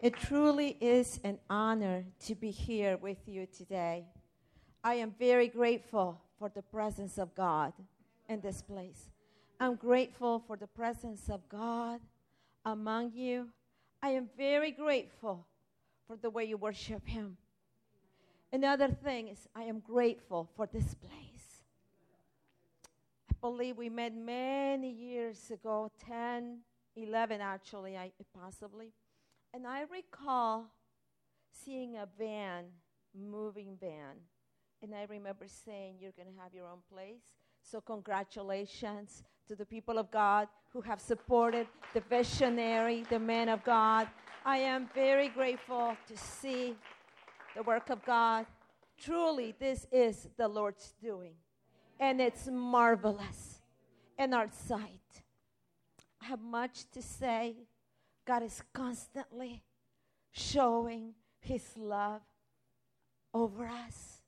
It truly is an honor to be here with you today. I am very grateful for the presence of God in this place. I'm grateful for the presence of God among you. I am very grateful for the way you worship Him. Another thing is, I am grateful for this place. I believe we met many years ago 10, 11 actually, I, possibly. And I recall seeing a van, moving van. And I remember saying, You're going to have your own place. So, congratulations to the people of God who have supported the visionary, the man of God. I am very grateful to see the work of God. Truly, this is the Lord's doing, and it's marvelous in our sight. I have much to say. God is constantly showing His love over us.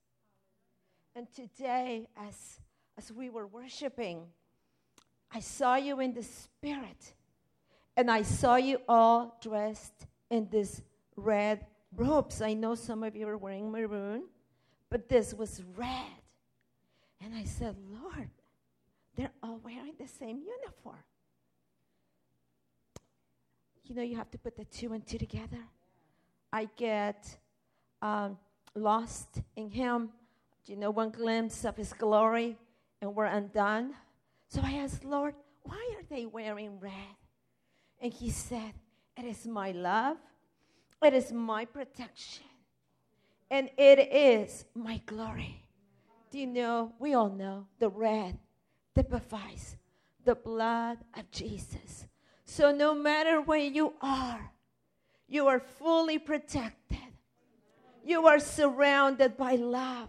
And today, as, as we were worshiping, I saw you in the Spirit, and I saw you all dressed in this red robes. I know some of you are wearing maroon, but this was red. And I said, Lord, they're all wearing the same uniform you know, you have to put the two and two together. I get um, lost in Him, Do you know, one glimpse of His glory, and we're undone. So I asked, Lord, why are they wearing red? And He said, It is my love, it is my protection, and it is my glory. Do you know? We all know the red typifies the blood of Jesus. So no matter where you are, you are fully protected. You are surrounded by love.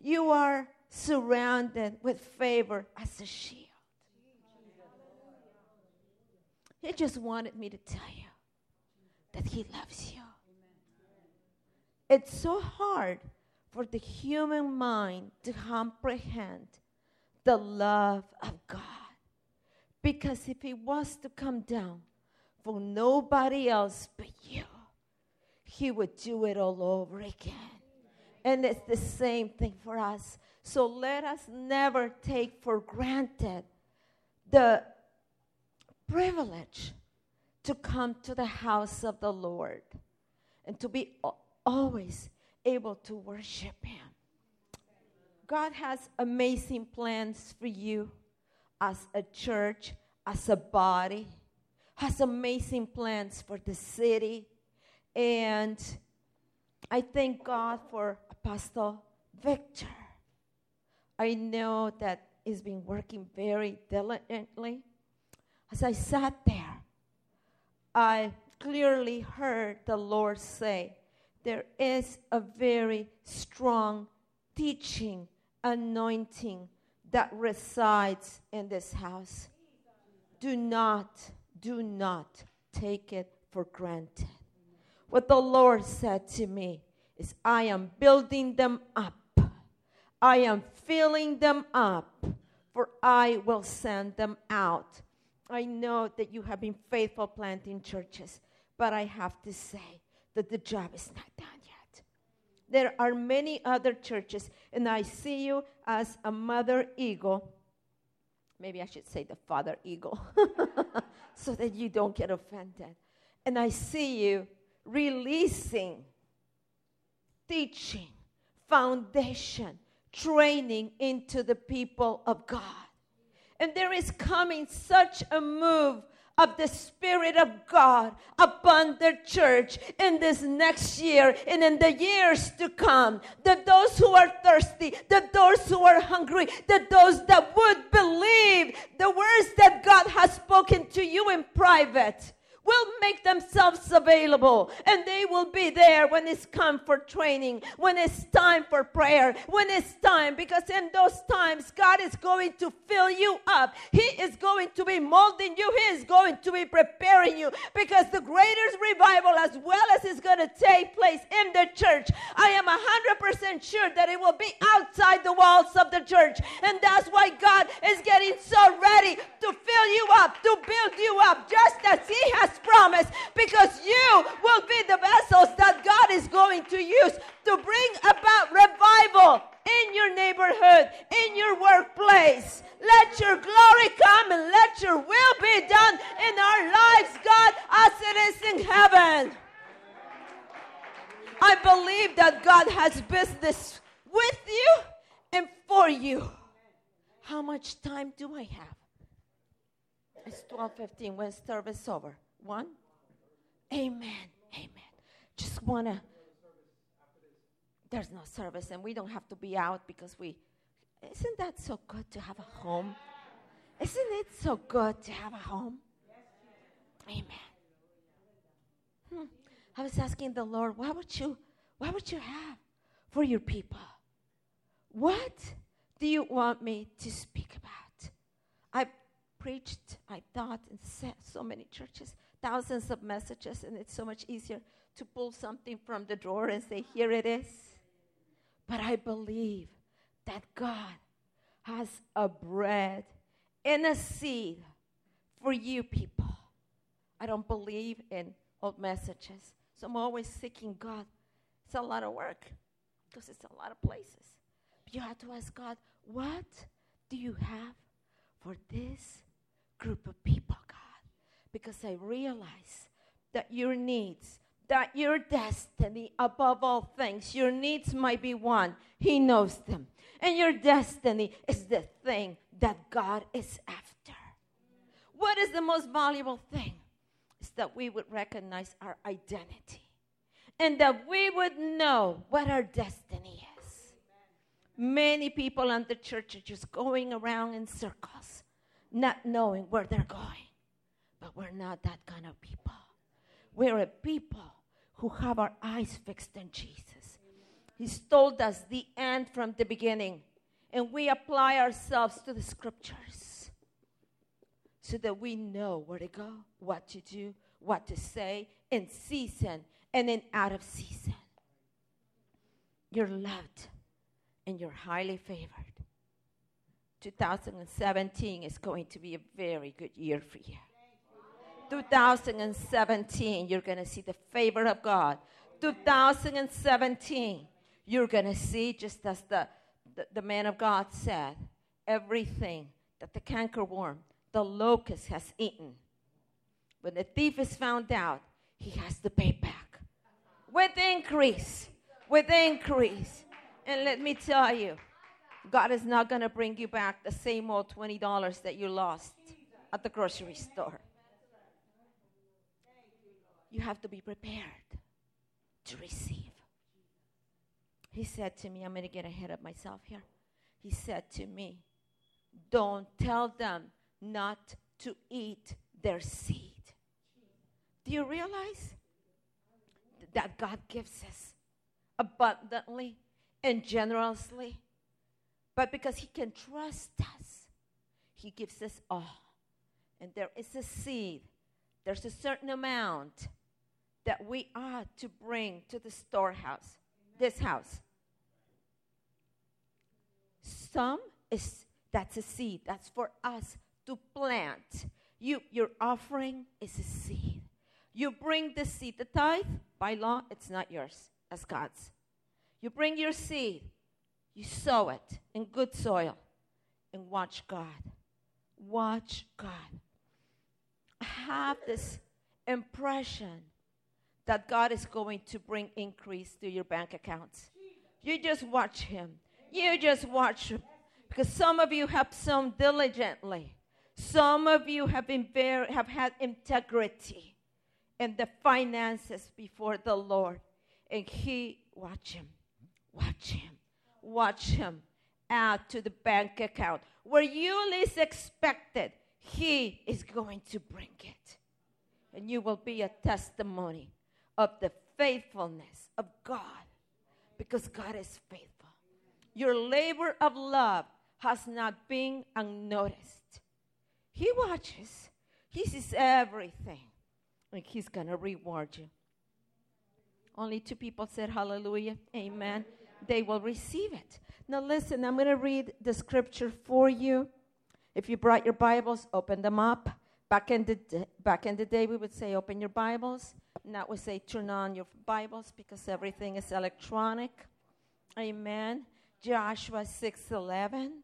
You are surrounded with favor as a shield. He just wanted me to tell you that He loves you. It's so hard for the human mind to comprehend the love of God. Because if he was to come down for nobody else but you, he would do it all over again. And it's the same thing for us. So let us never take for granted the privilege to come to the house of the Lord and to be always able to worship Him. God has amazing plans for you as a church, as a body, has amazing plans for the city. And I thank God for Apostle Victor. I know that he's been working very diligently. As I sat there, I clearly heard the Lord say, There is a very strong teaching, anointing that resides in this house. Do not, do not take it for granted. What the Lord said to me is, I am building them up, I am filling them up, for I will send them out. I know that you have been faithful planting churches, but I have to say that the job is not done there are many other churches, and I see you as a mother eagle. Maybe I should say the father eagle, so that you don't get offended. And I see you releasing, teaching, foundation, training into the people of God. And there is coming such a move of the Spirit of God upon the church in this next year and in the years to come. That those who are thirsty, that those who are hungry, that those that would believe the words that God has spoken to you in private will make themselves available and they will be there when it's come for training, when it's time for prayer, when it's time, because in those times, God is going to fill you up. He is going to be molding you, He is going to be preparing you because the greatest revival, as well as is going to take place in the church, I am 100% sure that it will be outside the walls of the church. And that's why God is getting so ready to fill you up, to build you up, just as He has has promised because you will be the vessels that God is going to use to bring about revival in your neighborhood, in your workplace. Let your glory come and let your will be done in our lives, God, as it is in heaven. I believe that God has business with you and for you. How much time do I have? It's 12:15 when service over. One? Amen. Amen. Just wanna there's no service and we don't have to be out because we isn't that so good to have a home? Isn't it so good to have a home? Amen. Hmm. I was asking the Lord, what would you what would you have for your people? What do you want me to speak about? I preached, I thought, in so many churches, thousands of messages, and it's so much easier to pull something from the drawer and say, Here it is. But I believe that God has a bread and a seed for you people. I don't believe in old messages. So I'm always seeking God. It's a lot of work because it's a lot of places. But you have to ask God, what do you have for this group of people? Because I realize that your needs that your destiny, above all things, your needs might be one. He knows them. And your destiny is the thing that God is after. What is the most valuable thing? Is that we would recognize our identity and that we would know what our destiny is. Many people in the church are just going around in circles, not knowing where they're going. But we're not that kind of people. We're a people who have our eyes fixed on Jesus. He's told us the end from the beginning, and we apply ourselves to the scriptures so that we know where to go, what to do, what to say in season and in out of season. You're loved and you're highly favored. 2017 is going to be a very good year for you. 2017, you're going to see the favor of God. 2017, you're going to see, just as the, the, the, man of God said, everything that the cankerworm, the locust has eaten. When the thief is found out, he has to pay back with increase, with increase. And let me tell you, God is not going to bring you back the same old $20 that you lost at the grocery store you have to be prepared to receive. He said to me, I'm going to get ahead of myself here. He said to me, Don't tell them not to eat their seed. Do you realize that God gives us abundantly and generously? But because He can trust us, He gives us all. And there is a seed, there's a certain amount that we are to bring to the storehouse, this house. Some is that's a seed. That's for us to plant. You your offering is a seed. You bring the seed. The tithe, by law, it's not yours, as God's. You bring your seed, you sow it in good soil, and watch God. Watch God. I have this impression that God is going to bring increase to your bank accounts. You just watch Him. You just watch Him. Because some of you have sown diligently. Some of you have been very, have had integrity in the finances before the Lord. And He, watch Him, watch Him, watch Him add to the bank account. Where you least expected, He is going to bring it. And you will be a testimony of the faithfulness of God because God is faithful. Your labor of love has not been unnoticed. He watches, He sees everything, and He's going to reward you. Only two people said hallelujah, amen. They will receive it. Now, listen, I'm going to read the scripture for you. If you brought your Bibles, open them up. Back in the day, back in the day, we would say, "Open your Bibles." Now we say, "Turn on your Bibles," because everything is electronic. Amen. Joshua six eleven,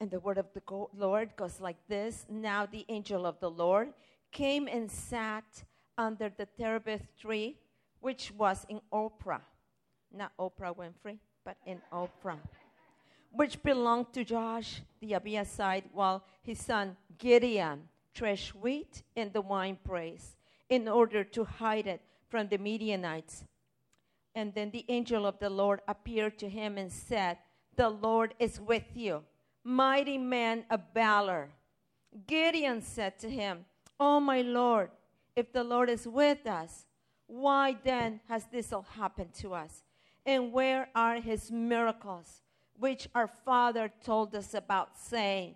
and the word of the go- Lord goes like this: Now the angel of the Lord came and sat under the terebinth tree, which was in Oprah. not Oprah Winfrey, but in Oprah. which belonged to Josh the Abiezrite, while his son Gideon threshed wheat in the winepress in order to hide it from the Midianites. And then the angel of the Lord appeared to him and said, The Lord is with you, mighty man of valor. Gideon said to him, Oh, my Lord, if the Lord is with us, why then has this all happened to us? And where are his miracles? which our father told us about, saying,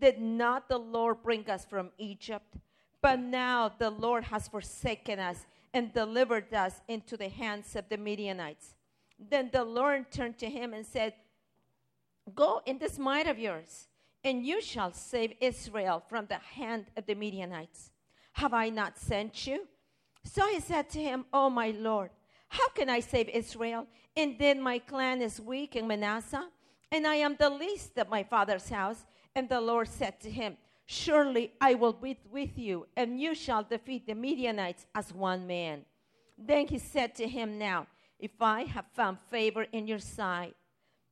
Did not the Lord bring us from Egypt? But now the Lord has forsaken us and delivered us into the hands of the Midianites. Then the Lord turned to him and said, Go in this might of yours, and you shall save Israel from the hand of the Midianites. Have I not sent you? So he said to him, Oh, my Lord, how can I save Israel? And then my clan is weak in Manasseh and I am the least of my father's house. And the Lord said to him, Surely I will be with you, and you shall defeat the Midianites as one man. Then he said to him, Now, if I have found favor in your sight,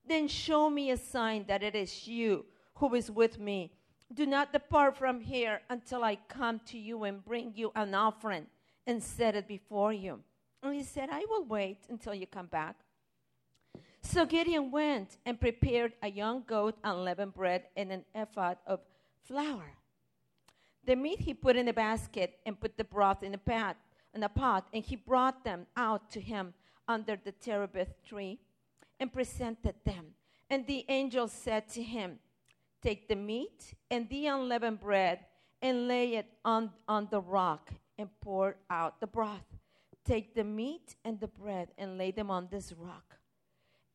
then show me a sign that it is you who is with me. Do not depart from here until I come to you and bring you an offering and set it before you. And he said, I will wait until you come back. So Gideon went and prepared a young goat, unleavened bread, and an ephah of flour. The meat he put in a basket and put the broth in a pot, in a pot, and he brought them out to him under the terebinth tree and presented them. And the angel said to him, Take the meat and the unleavened bread and lay it on, on the rock and pour out the broth. Take the meat and the bread and lay them on this rock.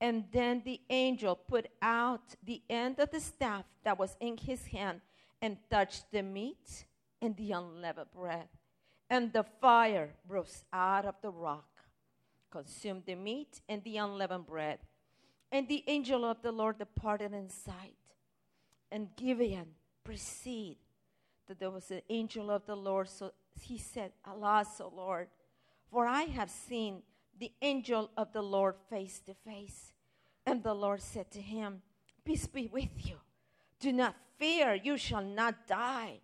And then the angel put out the end of the staff that was in his hand and touched the meat and the unleavened bread. And the fire rose out of the rock, consumed the meat and the unleavened bread. And the angel of the Lord departed in sight. And Gideon perceived that there was an angel of the Lord. So he said, Alas, O Lord, for I have seen the angel of the Lord face to face. And the Lord said to him, Peace be with you. Do not fear, you shall not die.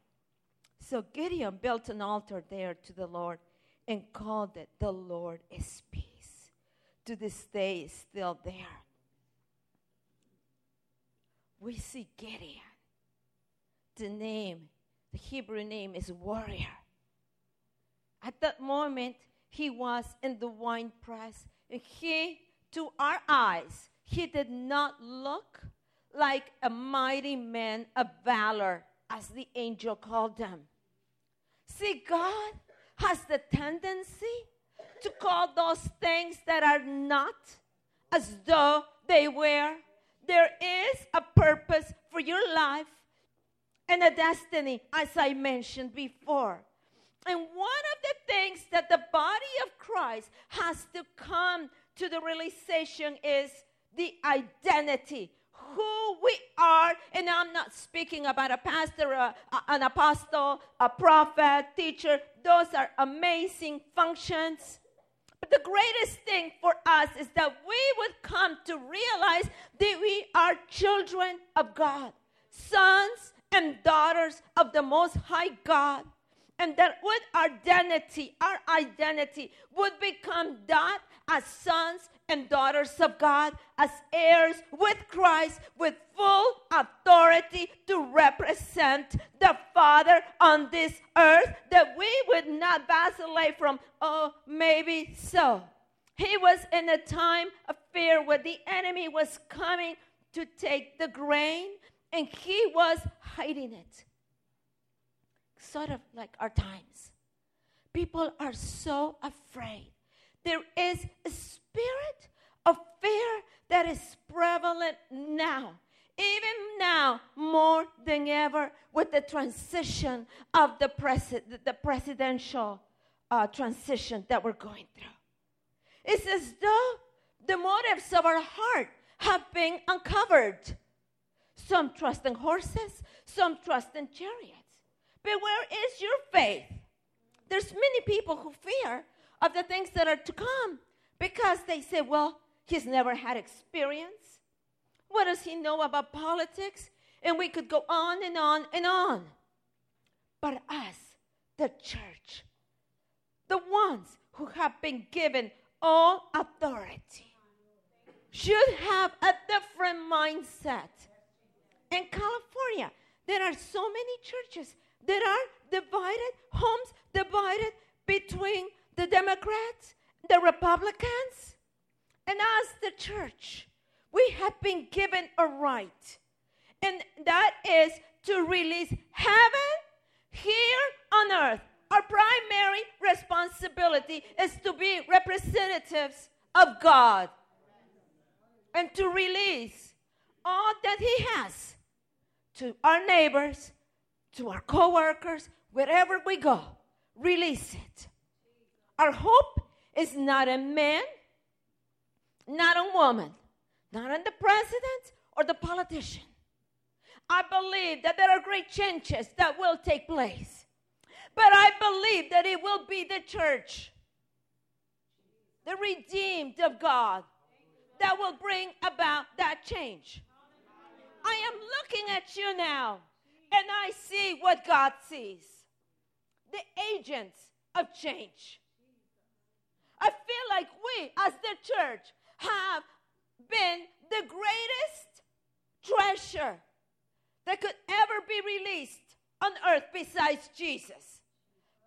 So Gideon built an altar there to the Lord and called it, The Lord is Peace. To this day, is still there. We see Gideon. The name, the Hebrew name is warrior. At that moment, he was in the wine press, and he, to our eyes, he did not look like a mighty man of valor, as the angel called him. See, God has the tendency to call those things that are not as though they were. There is a purpose for your life and a destiny, as I mentioned before. And one of the things that the body of Christ has to come to the realization is the identity who we are. And I'm not speaking about a pastor, a, an apostle, a prophet, teacher. Those are amazing functions. But the greatest thing for us is that we would come to realize that we are children of God, sons and daughters of the Most High God. And that with our identity, our identity would become that as sons and daughters of God, as heirs with Christ, with full authority to represent the Father on this earth, that we would not vacillate from, oh, maybe so. He was in a time of fear where the enemy was coming to take the grain and he was hiding it. Sort of like our times. People are so afraid there is a spirit of fear that is prevalent now. Even now, more than ever, with the transition of the, the presidential uh, transition that we're going through. It's as though the motives of our heart have been uncovered. Some trust in horses, some trust in chariots. But where is your faith? There's many people who fear of the things that are to come because they say, well, he's never had experience. What does he know about politics? And we could go on and on and on. But us, the church, the ones who have been given all authority, should have a different mindset. In California, there are so many churches that are divided, homes divided between the Democrats, the Republicans, and us, the church. We have been given a right, and that is to release heaven here on earth. Our primary responsibility is to be representatives of God and to release all that He has to our neighbors, to our coworkers, wherever we go. Release it. Our hope is not in man, not in woman, not in the president or the politician. I believe that there are great changes that will take place. But I believe that it will be the church, the redeemed of God, that will bring about that change. I am looking at you now, and I see what God sees the agents of change. I feel like we, as the church, have been the greatest treasure that could ever be released on earth besides Jesus.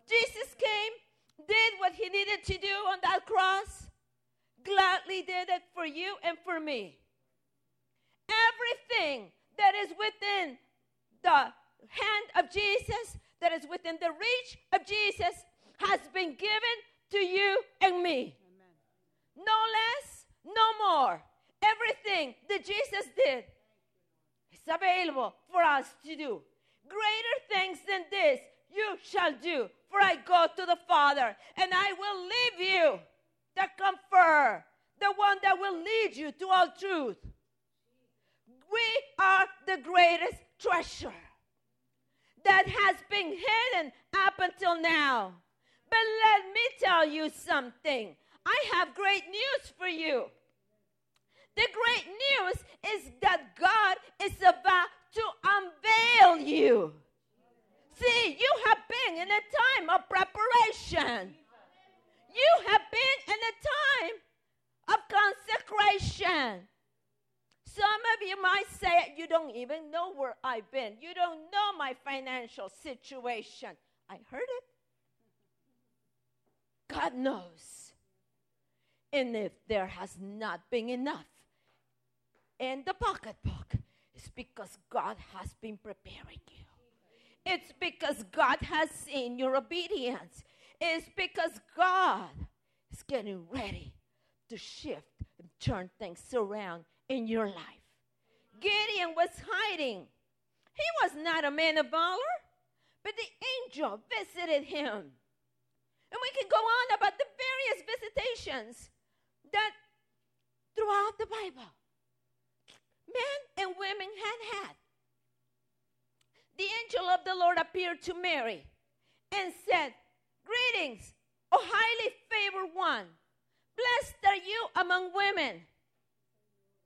Jesus came, did what he needed to do on that cross, gladly did it for you and for me. Everything that is within the hand of Jesus, that is within the reach of Jesus, has been given to you and me. Amen. No less, no more. Everything that Jesus did is available for us to do. Greater things than this you shall do, for I go to the Father, and I will leave you the comforter, the one that will lead you to all truth. We are the greatest treasure that has been hidden up until now. But let me tell you something. I have great news for you. The great news is that God is about to unveil you. See, you have been in a time of preparation. You have been in a time of consecration. Some of you might say, You don't even know where I've been. You don't know my financial situation. I heard it. God knows. And if there has not been enough in the pocketbook, it's because God has been preparing you. It's because God has seen your obedience. It's because God is getting ready to shift and turn things around in your life. Gideon was hiding. He was not a man of valor, but the angel visited him. And we can go on about the various visitations that throughout the Bible men and women had had. The angel of the Lord appeared to Mary and said, Greetings, O highly favored one. Blessed are you among women.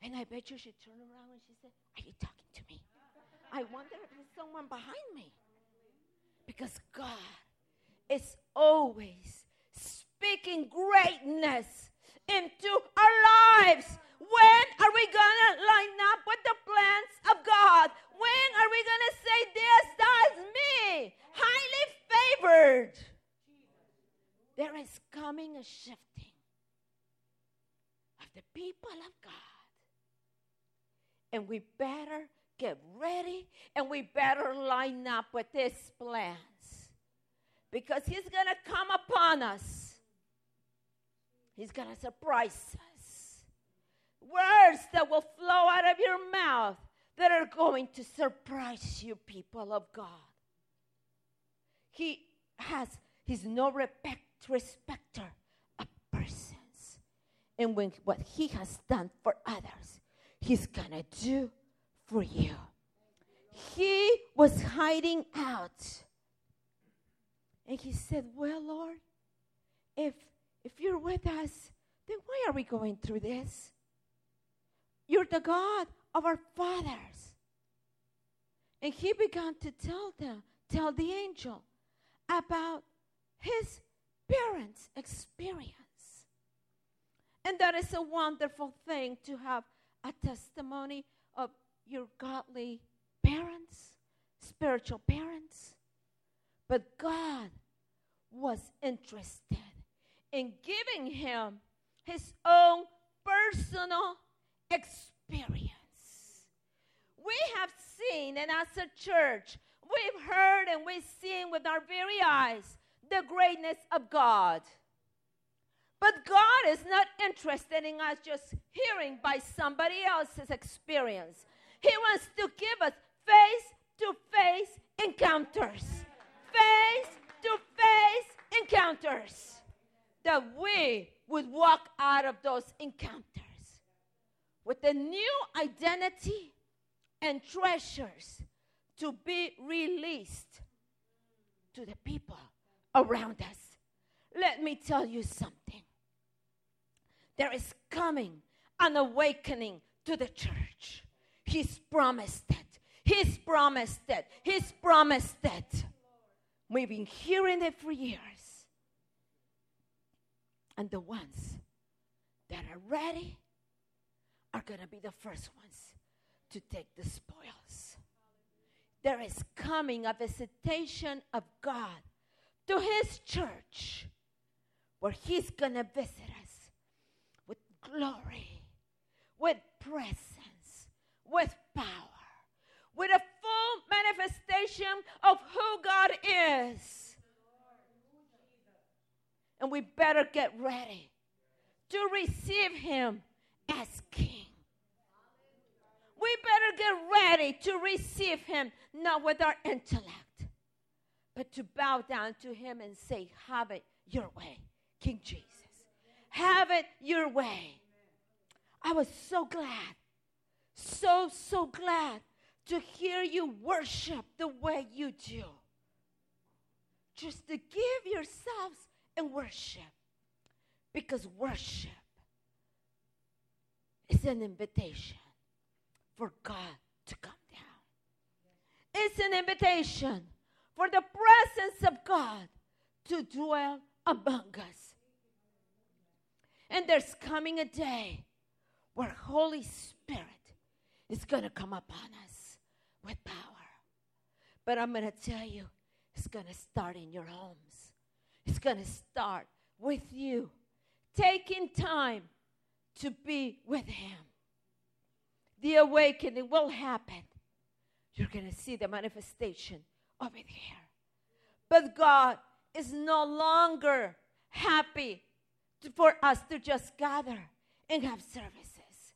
And I bet you she turned around and she said, Are you talking to me? I wonder if there's someone behind me. Because God is always speaking greatness into our lives. When are we going to line up with the plans of God? When are we going to say, This, that's me? Highly favored. There is coming a shifting of the people of God. And we better get ready and we better line up with his plans because he's going to come upon us. He's going to surprise us. Words that will flow out of your mouth that are going to surprise you, people of God. He has, he's no respect, respecter of persons. And when what he has done for others, he's gonna do for you. He was hiding out. And he said, Well, Lord, if if you're with us, then why are we going through this? You're the God of our fathers. And he began to tell them, tell the angel about his parents' experience. And that is a wonderful thing to have a testimony of your godly parents, spiritual parents. But God was interested in giving him his own personal experience. We have seen, and as a church, we've heard and we've seen with our very eyes the greatness of God. But God is not interested in us just hearing by somebody else's experience. He wants to give us face to face encounters. Face to face encounters. That we would walk out of those encounters with a new identity and treasures to be released to the people around us. Let me tell you something. There is coming an awakening to the church. He's promised it. He's promised it. He's promised it. We've been hearing it for years. And the ones that are ready are going to be the first ones to take the spoils. There is coming a visitation of God to His church where He's going to visit us glory, with presence, with power, with a full manifestation of who God is. And we better get ready to receive Him as King we better get ready to receive him, not with our intellect, but to bow down to him and say, Have it your way, King Jesus. Have it your way. I was so glad, so, so glad to hear you worship the way you do. Just to give yourselves and worship. Because worship is an invitation for God to come down. It's an invitation for the presence of God to dwell among us. And there's coming a day where Holy Spirit is going to come upon us with power. But I'm going to tell you, it's going to start in your homes. It's going to start with you taking time to be with Him the awakening will happen. You're going to see the manifestation of it here. But God is no longer happy for us to just gather and have services.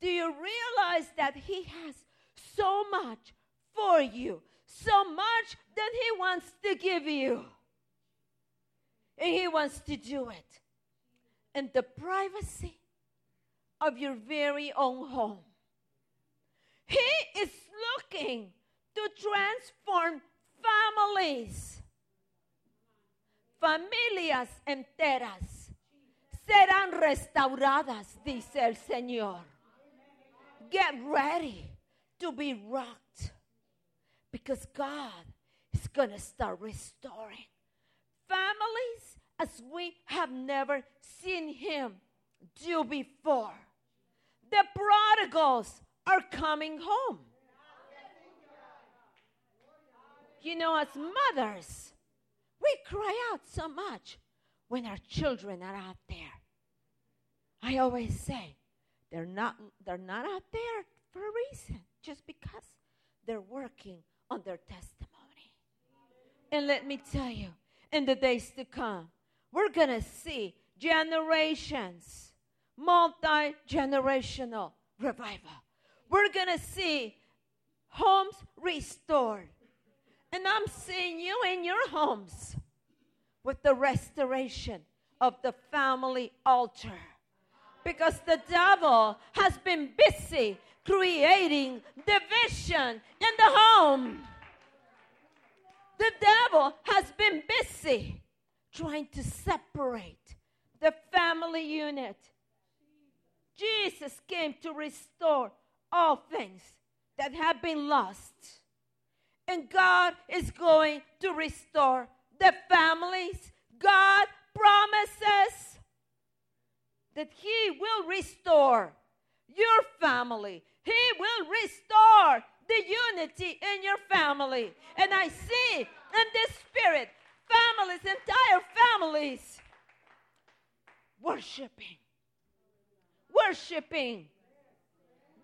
Do you realize that He has so much for you, so much that He wants to give you? And He wants to do it in the privacy of your very own home. He is looking to transform families. Familias enteras serán restauradas, dice el Señor. Get ready to be rocked because God is going to start restoring families as we have never seen Him do before. The prodigals are coming home. You know, as mothers, we cry out so much when our children are out there. I always say, they're not, they're not out there for a reason, just because they're working on their testimony. And let me tell you, in the days to come, we're going to see generations, multi generational revival we're going to see homes restored And I'm seeing you in your homes with the restoration of the family altar. Because the devil has been busy creating division in the home. The devil has been busy trying to separate the family unit. Jesus came to restore all things that have been lost. And God is going to restore the families. God promises that He will restore your family. He will restore the unity in your family. And I see in this spirit families, entire families, worshiping, worshiping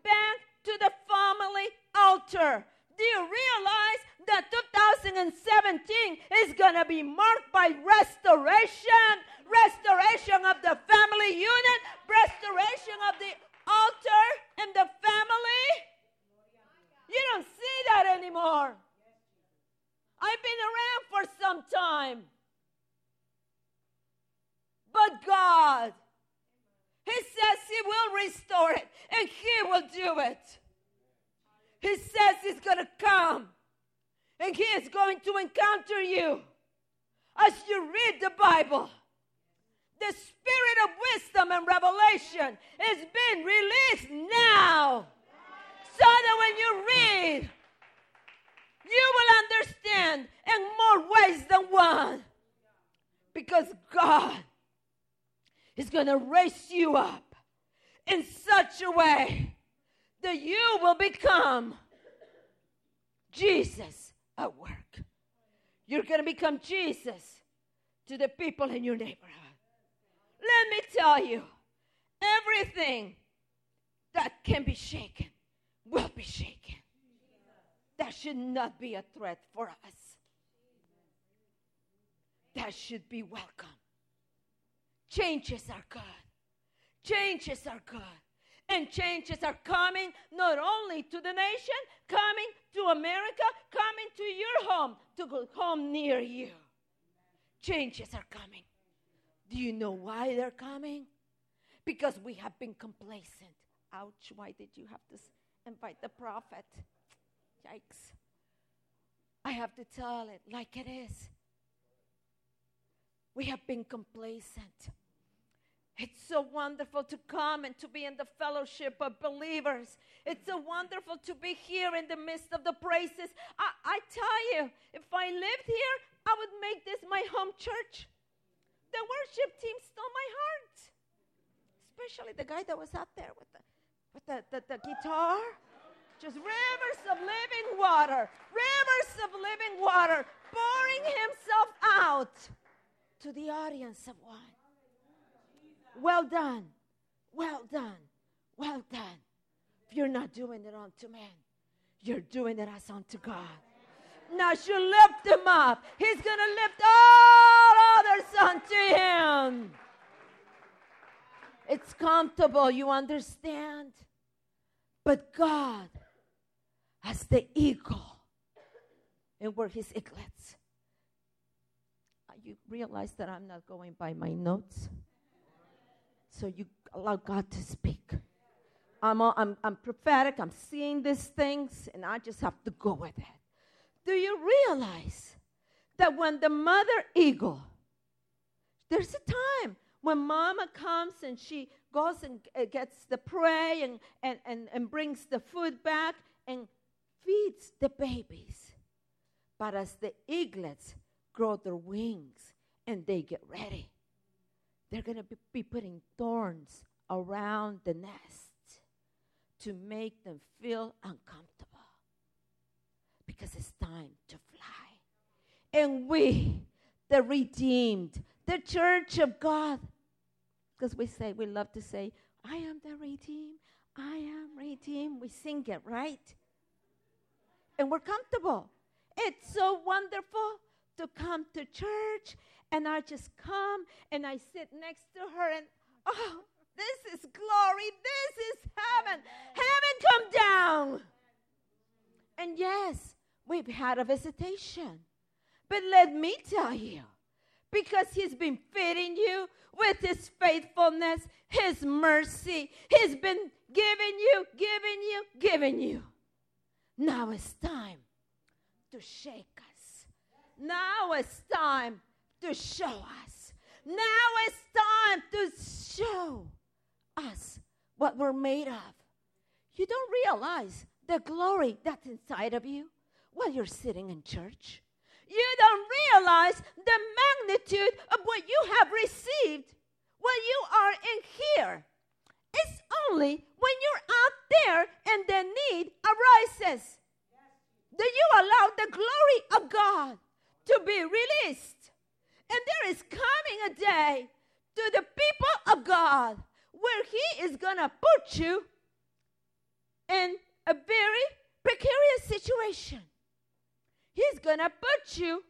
back to the family altar. Do you realize that 2017 is going to be marked by restoration, restoration of the family unit, restoration of the altar and the family? You don't see that anymore. I've been around for some time. But God, He says He will restore it and He will do it. He says He's going to come and He is going to encounter you as you read the Bible. The spirit of wisdom and revelation is being released now. So that when you read, you will understand in more ways than one. Because God is going to raise you up in such a way that you will become Jesus at work. You're going to become Jesus to the people in your neighborhood. Let me tell you, everything that can be shaken will be shaken. That should not be a threat for us. That should be welcome. Changes are good. Changes are good. And changes are coming not only to the nation, coming to America, coming to your home, to home near you. Changes are coming. Do you know why they're coming? Because we have been complacent. Ouch, why did you have to invite the prophet? Yikes. I have to tell it like it is. We have been complacent. It's so wonderful to come and to be in the fellowship of believers. It's so wonderful to be here in the midst of the praises. I, I tell you, if I lived here, I would make this my home church. The worship team stole my heart, especially the guy that was out there with the, with the, the, the guitar. Just rivers of living water, rivers of living water, pouring himself out to the audience of one. Well done, well done, well done. If you're not doing it unto man, you're doing it as unto God. Now you lift him up. He's going to lift all others unto him. It's comfortable, you understand? But God, as the eagle, and we're his eaglets. You realize that I'm not going by my notes? So you allow God to speak. I'm, all, I'm, I'm prophetic, I'm seeing these things, and I just have to go with it. Do you realize that when the mother eagle, there's a time when mama comes and she goes and uh, gets the prey and, and, and, and brings the food back and feeds the babies. But as the eaglets grow their wings and they get ready, they're going to be putting thorns around the nest to make them feel uncomfortable because it's time to fly. And we, the redeemed, the church of God, because we say, we love to say, I am the redeemed, I am redeemed. We sing it, right? And we're comfortable. It's so wonderful to come to church, and I just come and I sit next to her, and oh, this is glory, this is heaven. Heaven come down. And yes, we've had a visitation. But let me tell you, because He's been feeding you with His faithfulness, His mercy, He's been giving you, giving you, giving you. Now it's time to shake us. Now it's time to show us. Now it's time to show us what we're made of. You don't realize the glory that's inside of you while you're sitting in church. You don't realize the magnitude of what you have received while you are in here. It's only when you're out there and the need arises that you allow the glory of God to be released. And there is coming a day to the people of God where He is going to put you in a very precarious situation. He's going to put you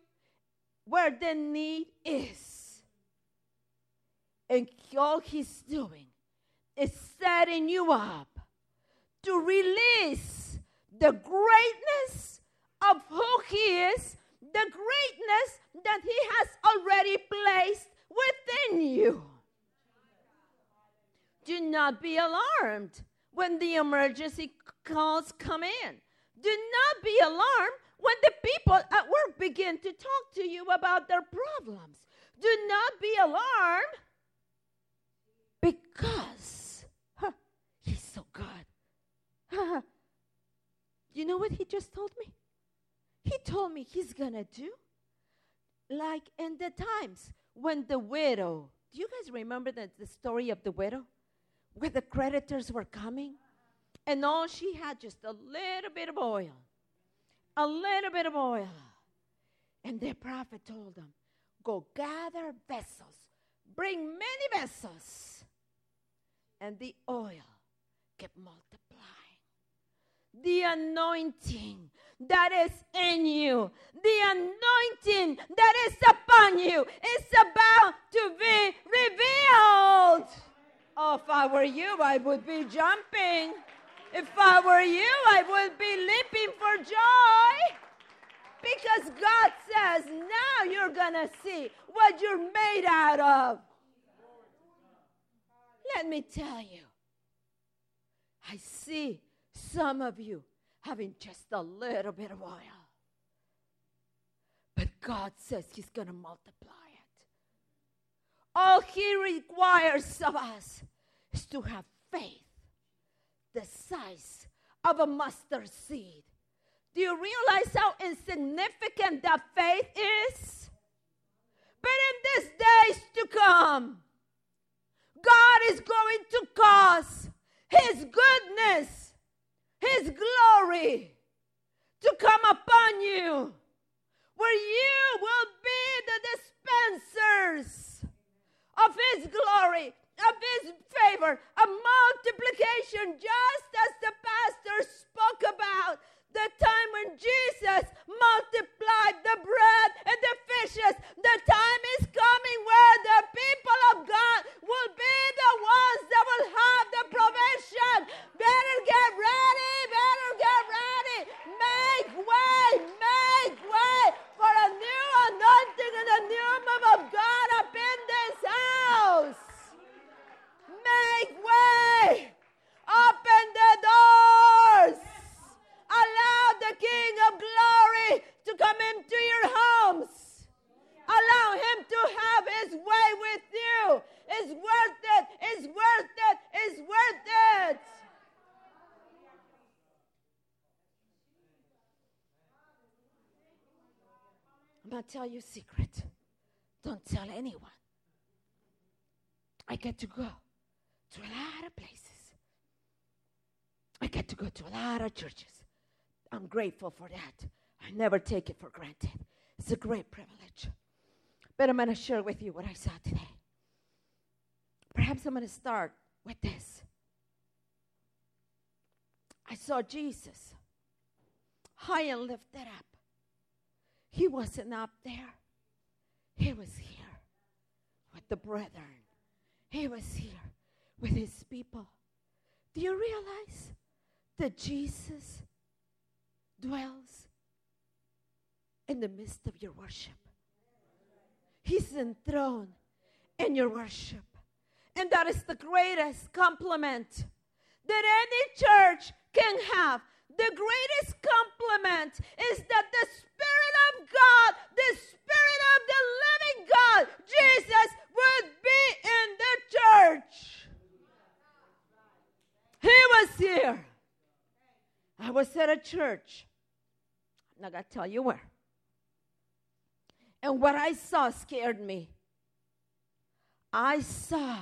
where the need is. And all He's doing is setting you up to release the greatness of who He is, the greatness that He has already placed within you. Do not be alarmed when the emergency calls come in. Do not be alarmed when the people at work begin to talk to you about their problems. Do not be alarmed because huh, he's so good. you know what he just told me? He told me he's going to do like in the times when the widow, do you guys remember the, the story of the widow? Where the creditors were coming and all she had just a little bit of oil. A little bit of oil. And the prophet told them, Go gather vessels, bring many vessels. And the oil kept multiplying. The anointing that is in you, the anointing that is upon you, is about to be revealed. Oh, if I were you, I would be jumping. If I were you, I would be leaping for joy. Because God says, now you're going to see what you're made out of. Let me tell you, I see some of you having just a little bit of oil. But God says He's going to multiply it. All He requires of us is to have faith the size of a mustard seed. Do you realize how insignificant that faith is? But in these days to come, God is going to cause His goodness, His glory to come upon you, where you will be the dispensers of His glory of his favor, a multiplication, just as the pastor spoke about the time when Jesus multiplied the bread and the fishes. The time is coming where the people of God will be the ones that will have the provision. Better get ready, better get ready. Make way, make way for a new anointing and a new move of God up in this house. Make way. Open the doors. Allow the King of Glory come into your homes. Allow him to have his way with you. It's worth it. It's worth it. It's worth it. I'm going to tell you a secret. Don't tell anyone. I get to go to a lot of places. I get to go to a lot of churches. I'm grateful for that. I never take it for granted. It's a great privilege. But I'm going to share with you what I saw today. Perhaps I'm going to start with this. I saw Jesus high and lifted up. He wasn't up there, He was here with the brethren. He was here with his people. Do you realize that Jesus dwells in the midst of your worship. He's enthroned in your worship. And that is the greatest compliment that any church can have. The greatest compliment is that the Spirit of God, the Spirit of the living God, Jesus, would be in the church. He was here. I was at a church. I'm not going to tell you where. And what I saw scared me. I saw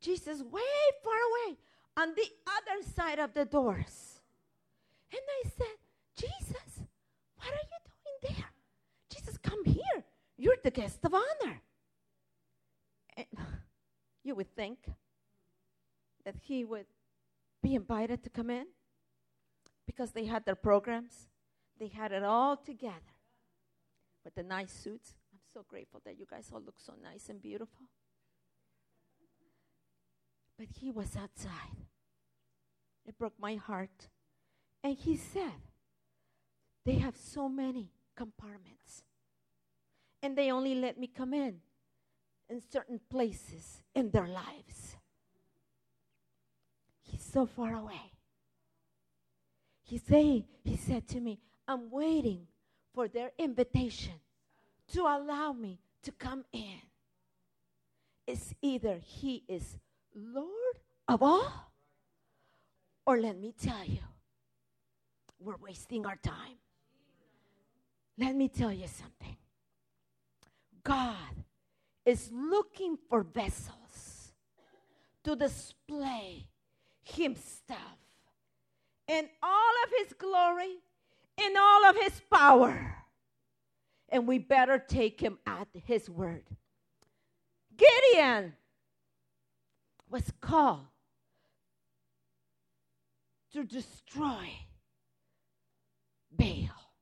Jesus way far away on the other side of the doors. And I said, Jesus, what are you doing there? Jesus, come here. You're the guest of honor. And you would think that he would be invited to come in because they had their programs, they had it all together with the nice suits. I'm so grateful that you guys all look so nice and beautiful. But he was outside. It broke my heart. And he said, They have so many compartments. And they only let me come in in certain places in their lives. He's so far away. He say, he said to me, I'm waiting for their invitation to allow me to come in. It's either he is Lord of all, or let me tell you, we're wasting our time. Let me tell you something. God is looking for vessels to display Himself in all of His glory, in all of His power. And we better take Him at His word. Gideon was called to destroy Baal,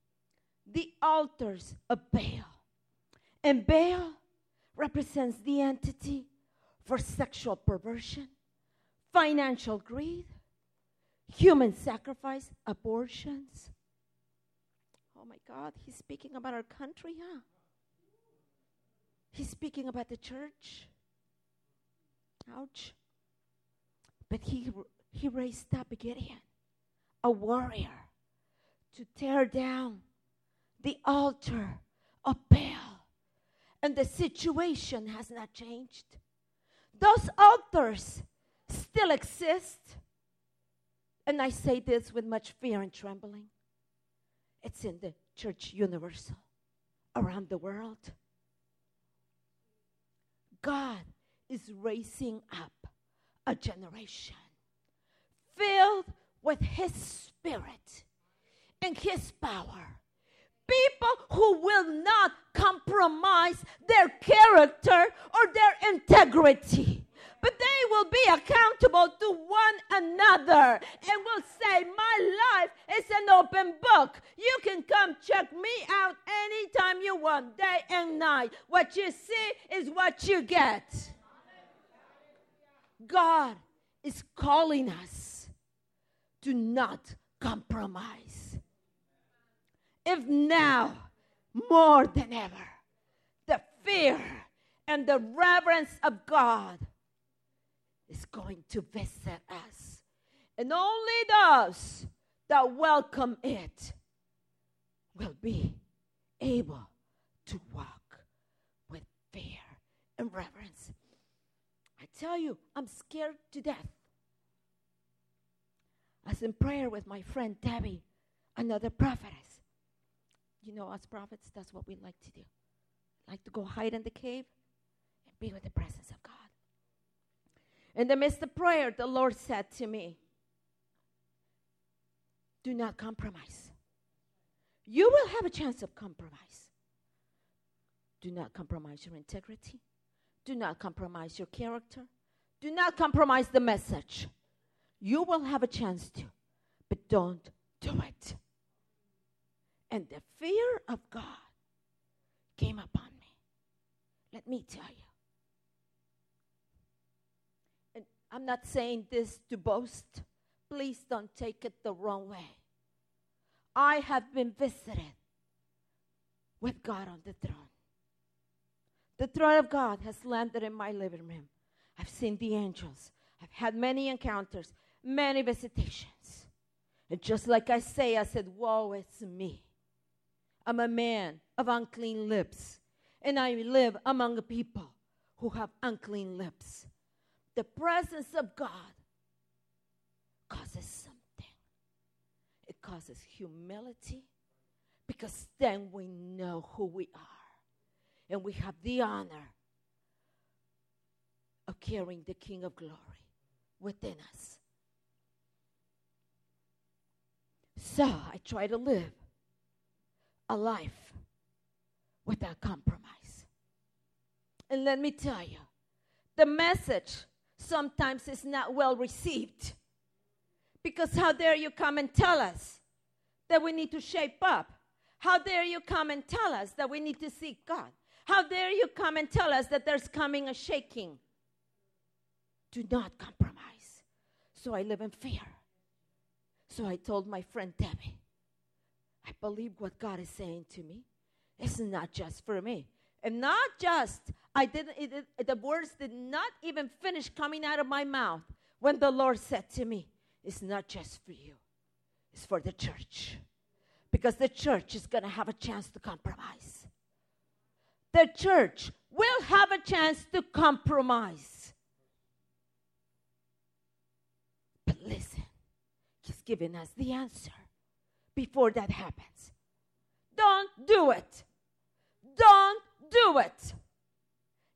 the altars of Baal. And Baal represents the entity for sexual perversion, financial greed, human sacrifice, abortions. Oh my God, he's speaking about our country, huh? He's speaking about the church. Ouch. But he, he raised up Gideon, a warrior, to tear down the altar of Baal. And the situation has not changed. Those altars still exist. And I say this with much fear and trembling. It's in the church universal around the world. God is raising up a generation filled with His Spirit and His power. People who will not compromise their character or their integrity but they will be accountable to one another and will say, My life is an open book. You can come check me out anytime you want, day and night. What you see is what you get. God is calling us to not compromise. If now, more than ever, the fear and the reverence of God is going to visit us. And only those that welcome it will be able to walk with fear and reverence. I tell you, I'm scared to death. I was in prayer with my friend Debbie, another prophetess. You know, us prophets, that's what we like to do. Like to go hide in the cave and be with the presence of God. In the midst of prayer, the Lord said to me, Do not compromise. You will have a chance of compromise. Do not compromise your integrity. Do not compromise your character. Do not compromise the message. You will have a chance to, but don't do it. And the fear of God came upon me. Let me tell you. I'm not saying this to boast. Please don't take it the wrong way. I have been visited with God on the throne. The throne of God has landed in my living room. I've seen the angels. I've had many encounters, many visitations. And just like I say, I said, Woe, it's me. I'm a man of unclean lips, and I live among a people who have unclean lips. The presence of God causes something, it causes humility because then we know who we are and we have the honor of carrying the King of Glory within us. So I try to live a life without compromise. And let me tell you, the message sometimes is not well received. Because how dare you come and tell us that we need to shape up? How dare you come and tell us that we need to seek God? How dare you come and tell us that there's coming a shaking? Do not compromise. So I live in fear. So I told my friend Debbie, I believe what God is saying to me. It's not just for me. And not just, I didn't, it, it, the words did not even finish coming out of my mouth when the Lord said to me, It's not just for you, it's for the church. Because the church is going to have a chance to compromise. The church will have a chance to compromise. But listen, He's giving us the answer before that happens. Don't do it. Don't do it.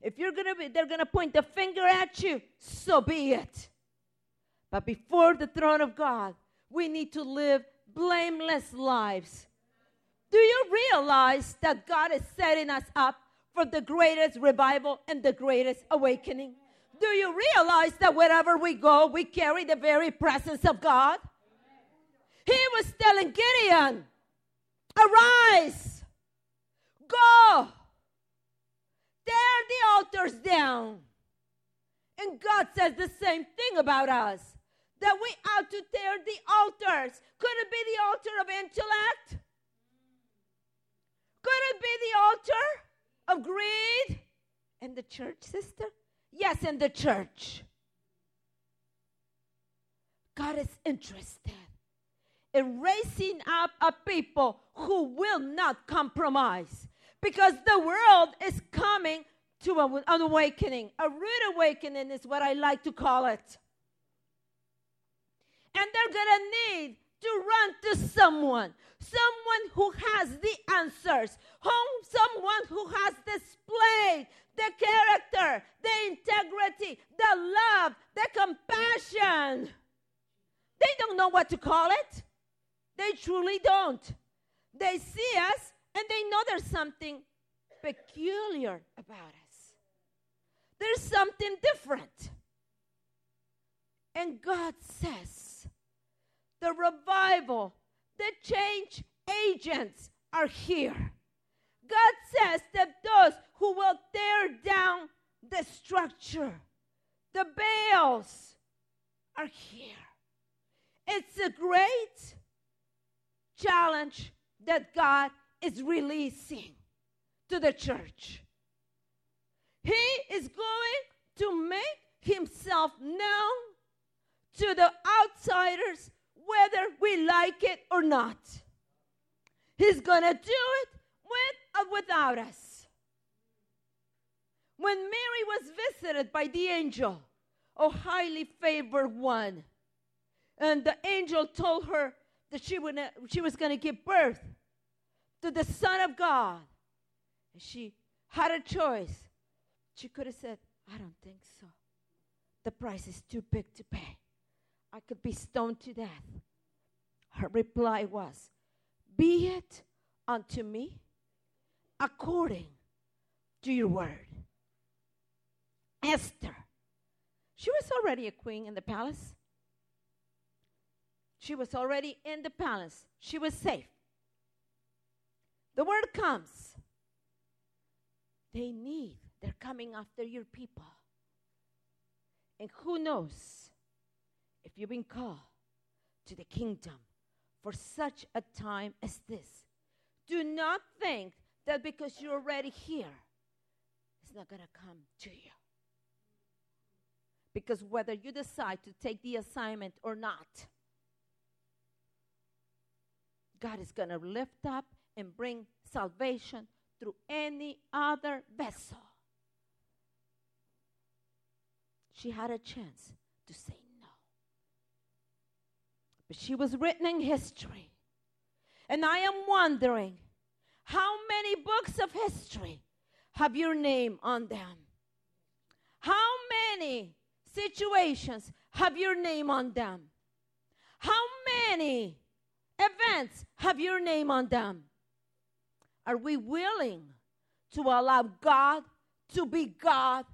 If you're gonna be, they're gonna point the finger at you, so be it. But before the throne of God, we need to live blameless lives. Do you realize that God is setting us up for the greatest revival and the greatest awakening? Do you realize that wherever we go, we carry the very presence of God? He was telling Gideon, Arise, go, tear the altars down. And God says the same thing about us that we ought to tear the altars. Could it be the altar of intellect? Could it be the altar of greed? And the church, sister? Yes, in the church. God is interested in raising up a people who will not compromise because the world is coming to an awakening. A rude awakening is what I like to call it. And they're going to need to run to someone, someone who has the answers, someone who has displayed the character, the integrity, the love, the compassion. They don't know what to call it. They truly don't. They see us and they know there's something peculiar about us. There's something different. And God says, the revival, the change agents are here. God says that those who will tear down the structure, the Baals, are here. It's a great challenge that God is releasing to the church. He is going to make himself known to the outsiders, whether we like it or not. He's going to do it with or without us. When Mary was visited by the angel, a highly favored one, and the angel told her that she, would, she was going to give birth to the Son of God. And she had a choice. She could have said, I don't think so. The price is too big to pay. I could be stoned to death. Her reply was, Be it unto me according to your word. Esther, she was already a queen in the palace. She was already in the palace. She was safe. The word comes. They need, they're coming after your people. And who knows if you've been called to the kingdom for such a time as this. Do not think that because you're already here, it's not going to come to you. Because whether you decide to take the assignment or not, God is going to lift up and bring salvation through any other vessel. She had a chance to say no. But she was written in history. And I am wondering how many books of history have your name on them? How many situations have your name on them? How many events have your name on them? Are we willing to allow God to be God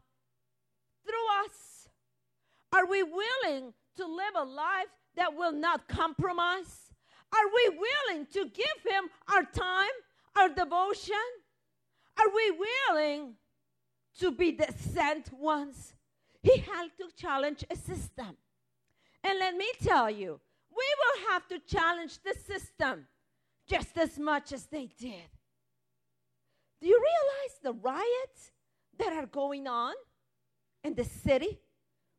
through us? Are we willing to live a life that will not compromise? Are we willing to give Him our time, our devotion? Are we willing to be the sent ones? He had to challenge a system. And let me tell you, we will have to challenge the system just as much as they did. Do you realize the riots that are going on in the city?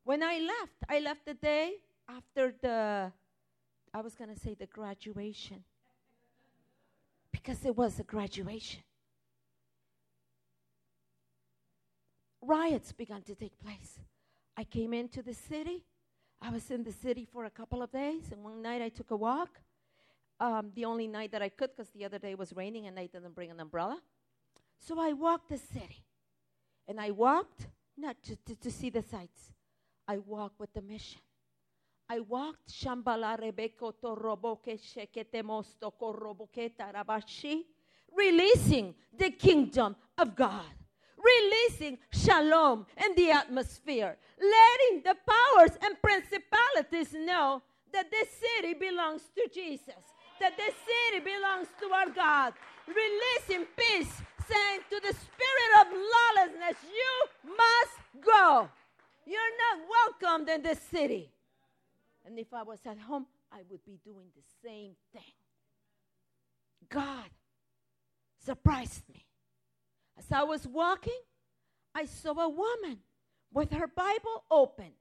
When I left, I left the day after the, I was going to say the graduation, because it was a graduation. Riots began to take place. I came into the city. I was in the city for a couple of days, and one night I took a walk. Um, the only night that I could, because the other day was raining and I didn't bring an umbrella. So I walked the city. And I walked not to, to, to see the sights, I walked with the mission. I walked Shambhala Rebeko Toroboke Shekete Mosto Koroboke Tarabashi, releasing the kingdom of God, releasing shalom in the atmosphere, letting the powers and principalities know that this city belongs to Jesus, that this city belongs to our God, releasing peace, saying to the spirit of lawlessness, You must go. You're not welcomed in this city. And if I was at home, I would be doing the same thing. God surprised me. As I was walking, I saw a woman with her Bible open.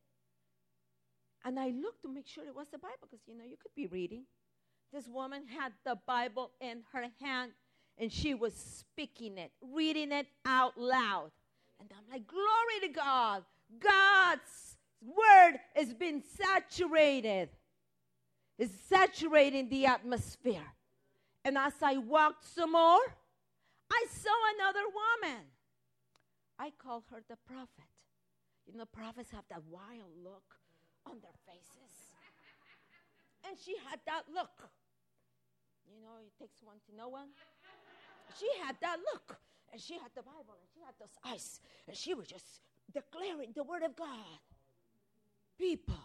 And I looked to make sure it was the Bible because, you know, you could be reading. This woman had the Bible in her hand and she was speaking it, reading it out loud. And I'm like, glory to God. God's word has been saturated. It's saturating the atmosphere. And as I walked some more, I saw another woman. I call her the prophet. You know, prophets have that wild look on their faces. And she had that look. You know, it takes one to know one. She had that look, and she had the Bible, and she had those eyes, and she was just declaring the Word of God. People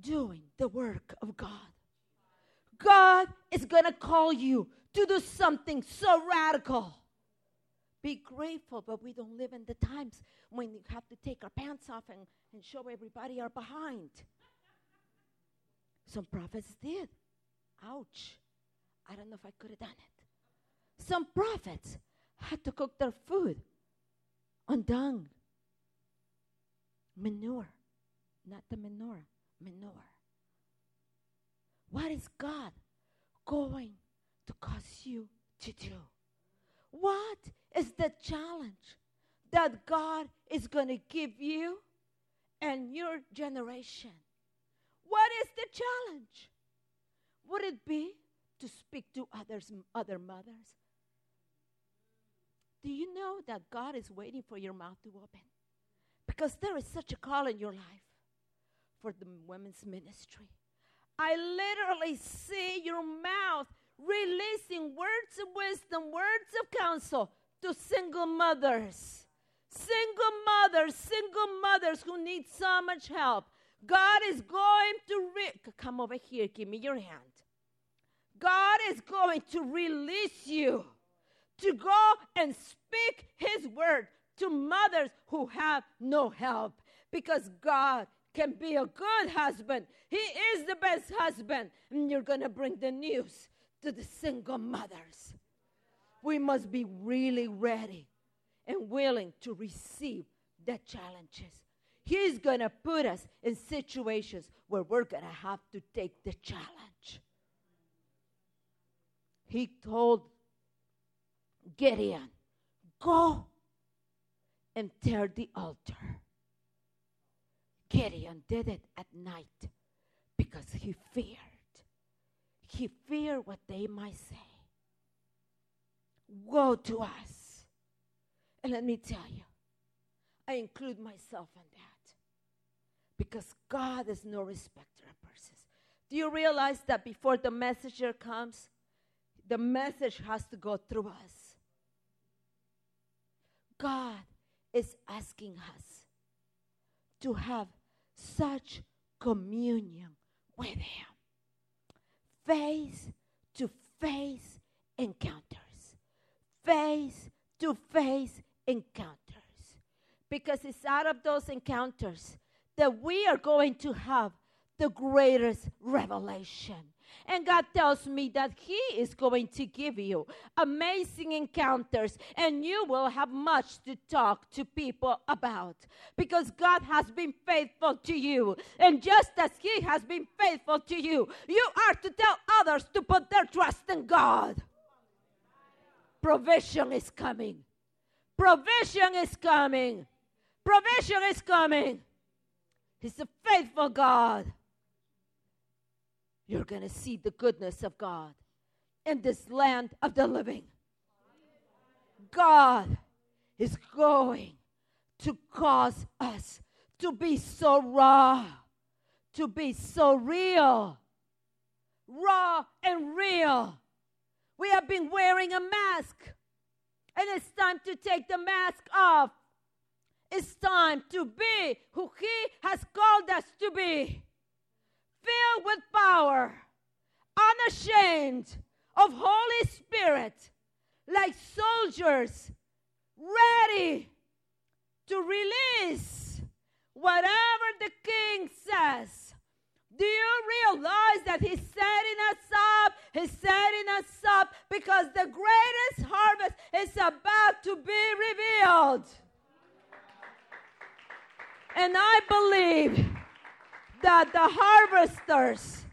doing the work of God. God is going to call you to do something so radical. Be grateful, but we don't live in the times when you have to take our pants off and, and show everybody our behind. Some prophets did. Ouch. I don't know if I could have done it. Some prophets had to cook their food on dung, manure, not the menorah, manure. What is God going to cause you to do? What is the challenge that God is going to give you and your generation? What is the challenge? Would it be to speak to others, other mothers? Do you know that God is waiting for your mouth to open? Because there is such a call in your life for the women's ministry. I literally see your mouth releasing words of wisdom, words of counsel to single mothers. Single mothers, single mothers who need so much help. God is going to re- come over here, give me your hand. God is going to release you to go and speak His word to mothers who have no help because God can be a good husband. He is the best husband. And you're going to bring the news to the single mothers. we must be really ready and willing to receive the challenges. He's going to put us in situations where we're going to have to take the challenge. He told Gideon, Go and tear the altar. Gideon did it at night because he feared. He feared what they might say. Woe to us. And let me tell you, I include myself in that because God is no respecter of persons. Do you realize that before the messenger comes, the message has to go through us? God is asking us to have such communion with Him. Face to face encounters. Face to face encounters. Because it's out of those encounters that we are going to have the greatest revelation. And God tells me that He is going to give you amazing encounters, and you will have much to talk to people about because God has been faithful to you. And just as He has been faithful to you, you are to tell others to put their trust in God. Provision is coming. Provision is coming. Provision is coming. He's a faithful God you're going to see the goodness of God in this land of the living. God is going to cause us to be so raw, to be so real, raw and real. We have been wearing a mask, and it's time to take the mask off. It's time to be who He has called us to be filled with power, unashamed of Holy Spirit, like soldiers ready to release whatever the king says. Do you realize that he's setting us up? He's setting us up because the greatest harvest is about to be revealed. And I believe that the harvesters,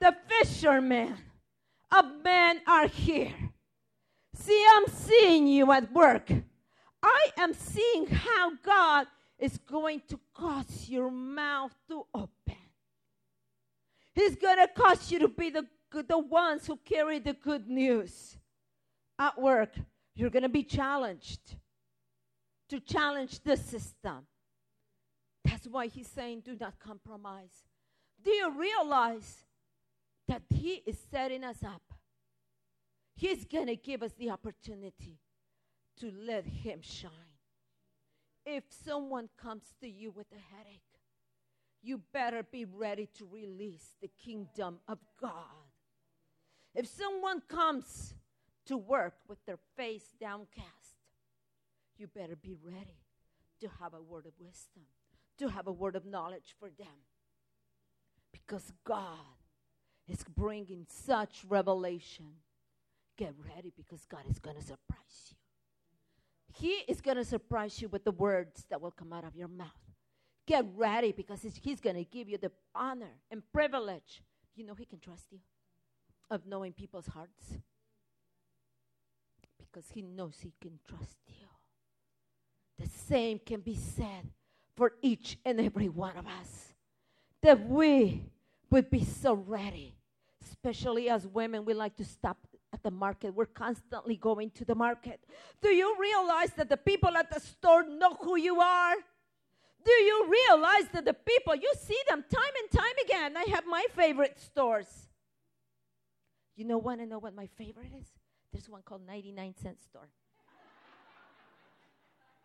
the fishermen of men are here. See, I'm seeing you at work. I am seeing how God is going to cause your mouth to open. He's going to cause you to be the, the ones who carry the good news. At work, you're going to be challenged to challenge the system that's why he's saying, do not compromise. Do you realize that he is setting us up? He's going to give us the opportunity to let him shine. If someone comes to you with a headache, you better be ready to release the kingdom of God. If someone comes to work with their face downcast, you better be ready to have a word of wisdom to have a word of knowledge for them. Because God is bringing such revelation. Get ready because God is going to surprise you. He is going to surprise you with the words that will come out of your mouth. Get ready because He's going to give you the honor and privilege. You know, He can trust you of knowing people's hearts because He knows He can trust you. The same can be said for each and every one of us. That we would be so ready, especially as women, we like to stop at the market. We're constantly going to the market. Do you realize that the people at the store know who you are? Do you realize that the people, you see them time and time again? I have my favorite stores. You know, want to know what my favorite is? There's one called 99 cent store.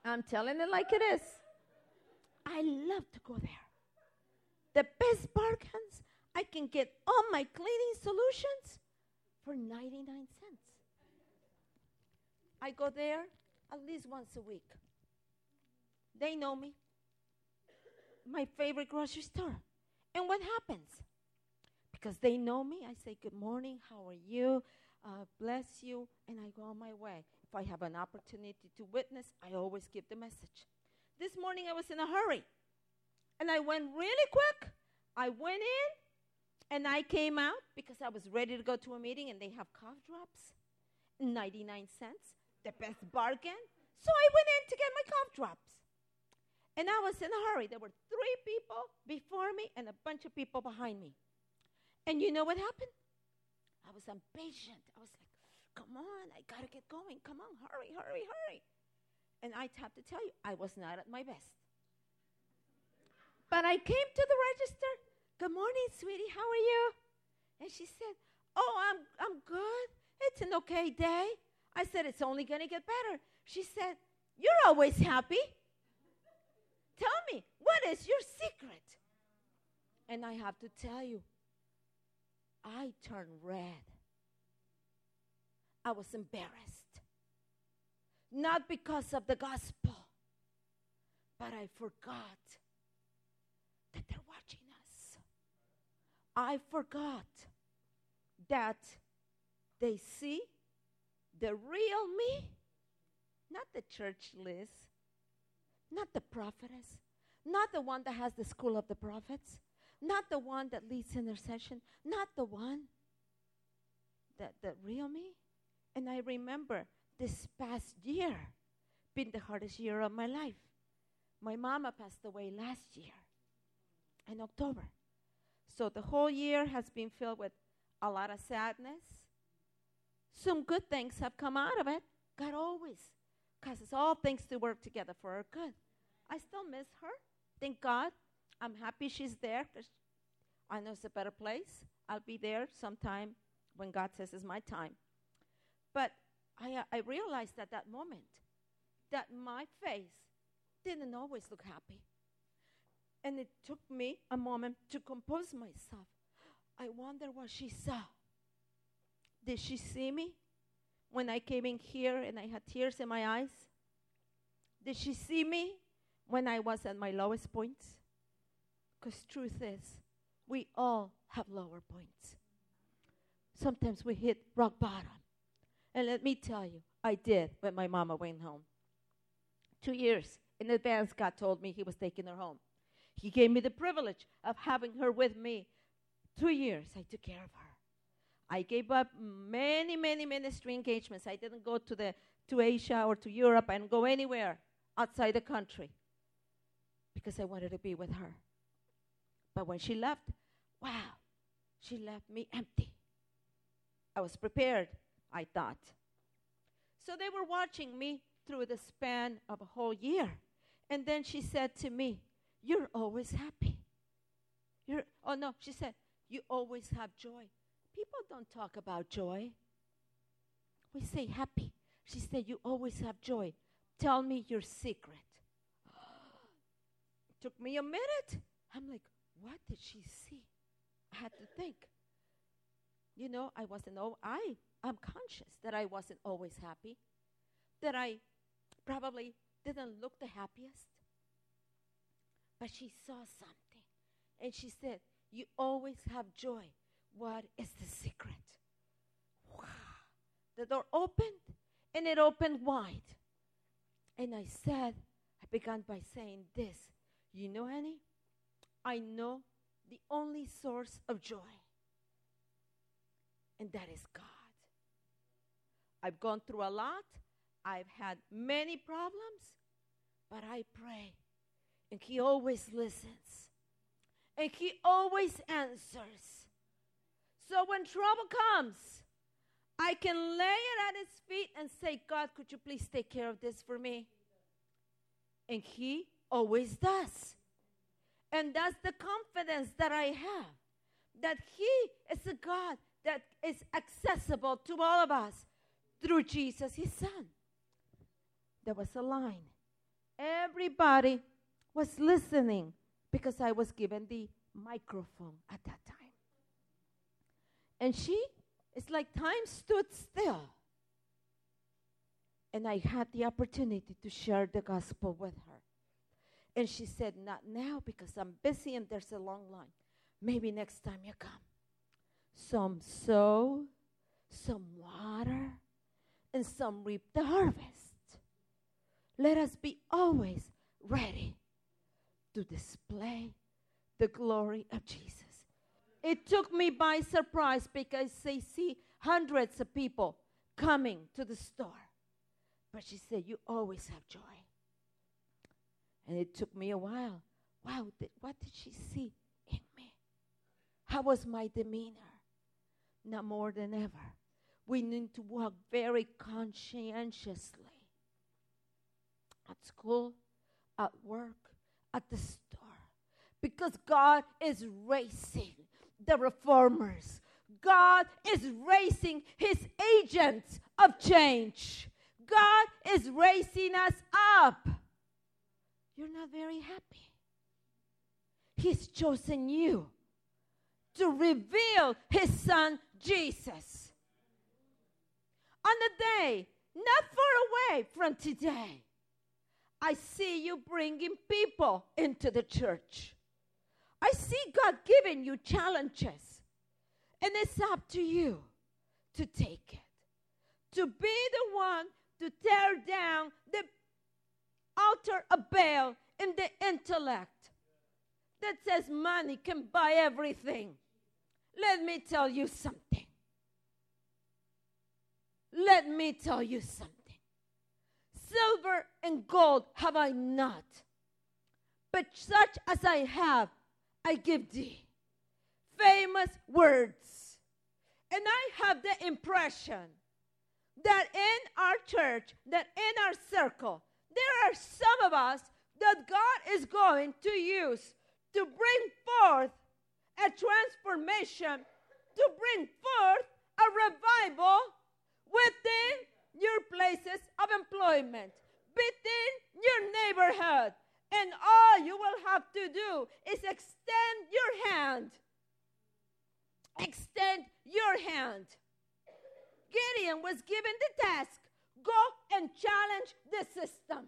I'm telling it like it is. I love to go there. The best bargains, I can get all my cleaning solutions for 99 cents. I go there at least once a week. They know me. My favorite grocery store. And what happens? Because they know me, I say, Good morning, how are you? uh, bless you, and I go on my way. If I have an opportunity to witness, I always give the message. This morning I was in a hurry, and I went really quick. I went in, and I came out because I was ready to go to a meeting, and they have cough drops, 99 cents, the best bargain. So I went in to get my cough drops. And I was in a hurry. There were three people before me and a bunch of people behind me. And you know what happened? I was impatient. I was like, come on, I got to get going. Come on, hurry, hurry, hurry. And I have to tell you, I was not at my best. But I came to the register. Good morning, sweetie. How are you? And she said, Oh, I'm, I'm good. It's an okay day. I said, It's only going to get better. She said, You're always happy. Tell me, what is your secret? And I have to tell you, I turned red. I was embarrassed. Not because of the gospel, but I forgot that they're watching us. I forgot that they see the real me, not the church Liz, not the prophetess, not the one that has the school of the prophets, not the one that leads intercession, not the one that the real me. And I remember this past year been the hardest year of my life. My mama passed away last year in October. So the whole year has been filled with a lot of sadness. Some good things have come out of it. God always causes all things to work together for our good. I still miss her. Thank God. I'm happy she's there because I know it's a better place. I'll be there sometime when God says it's my time. But I, uh, I realized at that moment that my face didn't always look happy. And it took me a moment to compose myself. I wonder what she saw. Did she see me when I came in here and I had tears in my eyes? Did she see me when I was at my lowest points? Because truth is, we all have lower points. Sometimes we hit rock bottom. And let me tell you, I did when my mama went home. Two years in advance, God told me He was taking her home. He gave me the privilege of having her with me. Two years, I took care of her. I gave up many, many ministry engagements. I didn't go to, the, to Asia or to Europe and go anywhere outside the country because I wanted to be with her. But when she left, wow, she left me empty. I was prepared, I thought. So they were watching me through the span of a whole year. And then she said to me, You're always happy. You're, oh no, she said, You always have joy. People don't talk about joy. We say happy. She said, You always have joy. Tell me your secret. Took me a minute. I'm like, what did she see? I had to think. You know, I wasn't, oh, I, I'm conscious that I wasn't always happy, that I probably didn't look the happiest. But she saw something. And she said, You always have joy. What is the secret? Wow. The door opened, and it opened wide. And I said, I began by saying this you know, honey, I know the only source of joy, and that is God. I've gone through a lot, I've had many problems, but I pray, and He always listens, and He always answers. So when trouble comes, I can lay it at His feet and say, God, could you please take care of this for me? And He always does. And that's the confidence that I have that He is a God that is accessible to all of us through Jesus, His Son. There was a line. Everybody was listening because I was given the microphone at that time. And she, it's like time stood still. And I had the opportunity to share the gospel with her. And she said, Not now because I'm busy and there's a long line. Maybe next time you come. Some I'm sow, some water, and some reap the harvest. Let us be always ready to display the glory of Jesus. It took me by surprise because they see hundreds of people coming to the store. But she said, You always have joy. And it took me a while. Wow, th- what did she see in me? How was my demeanor? Not more than ever. We need to walk very conscientiously at school, at work, at the store. Because God is raising the reformers. God is raising his agents of change. God is raising us up. You're not very happy. He's chosen you to reveal his son Jesus. On a day not far away from today, I see you bringing people into the church. I see God giving you challenges. And it's up to you to take it, to be the one to tear down the altar of Baal in the intellect that says money can buy everything. Let me tell you something. Let me tell you something. Silver and gold have I not, but such as I have, I give thee. Famous words. And I have the impression that in our church, that in our circle, there are some of us that God is going to use to bring forth a transformation, to bring forth a revival within your places of employment, within your neighborhood. And all you will have to do is extend your hand. Extend your hand. Gideon was given the task go and challenge the system,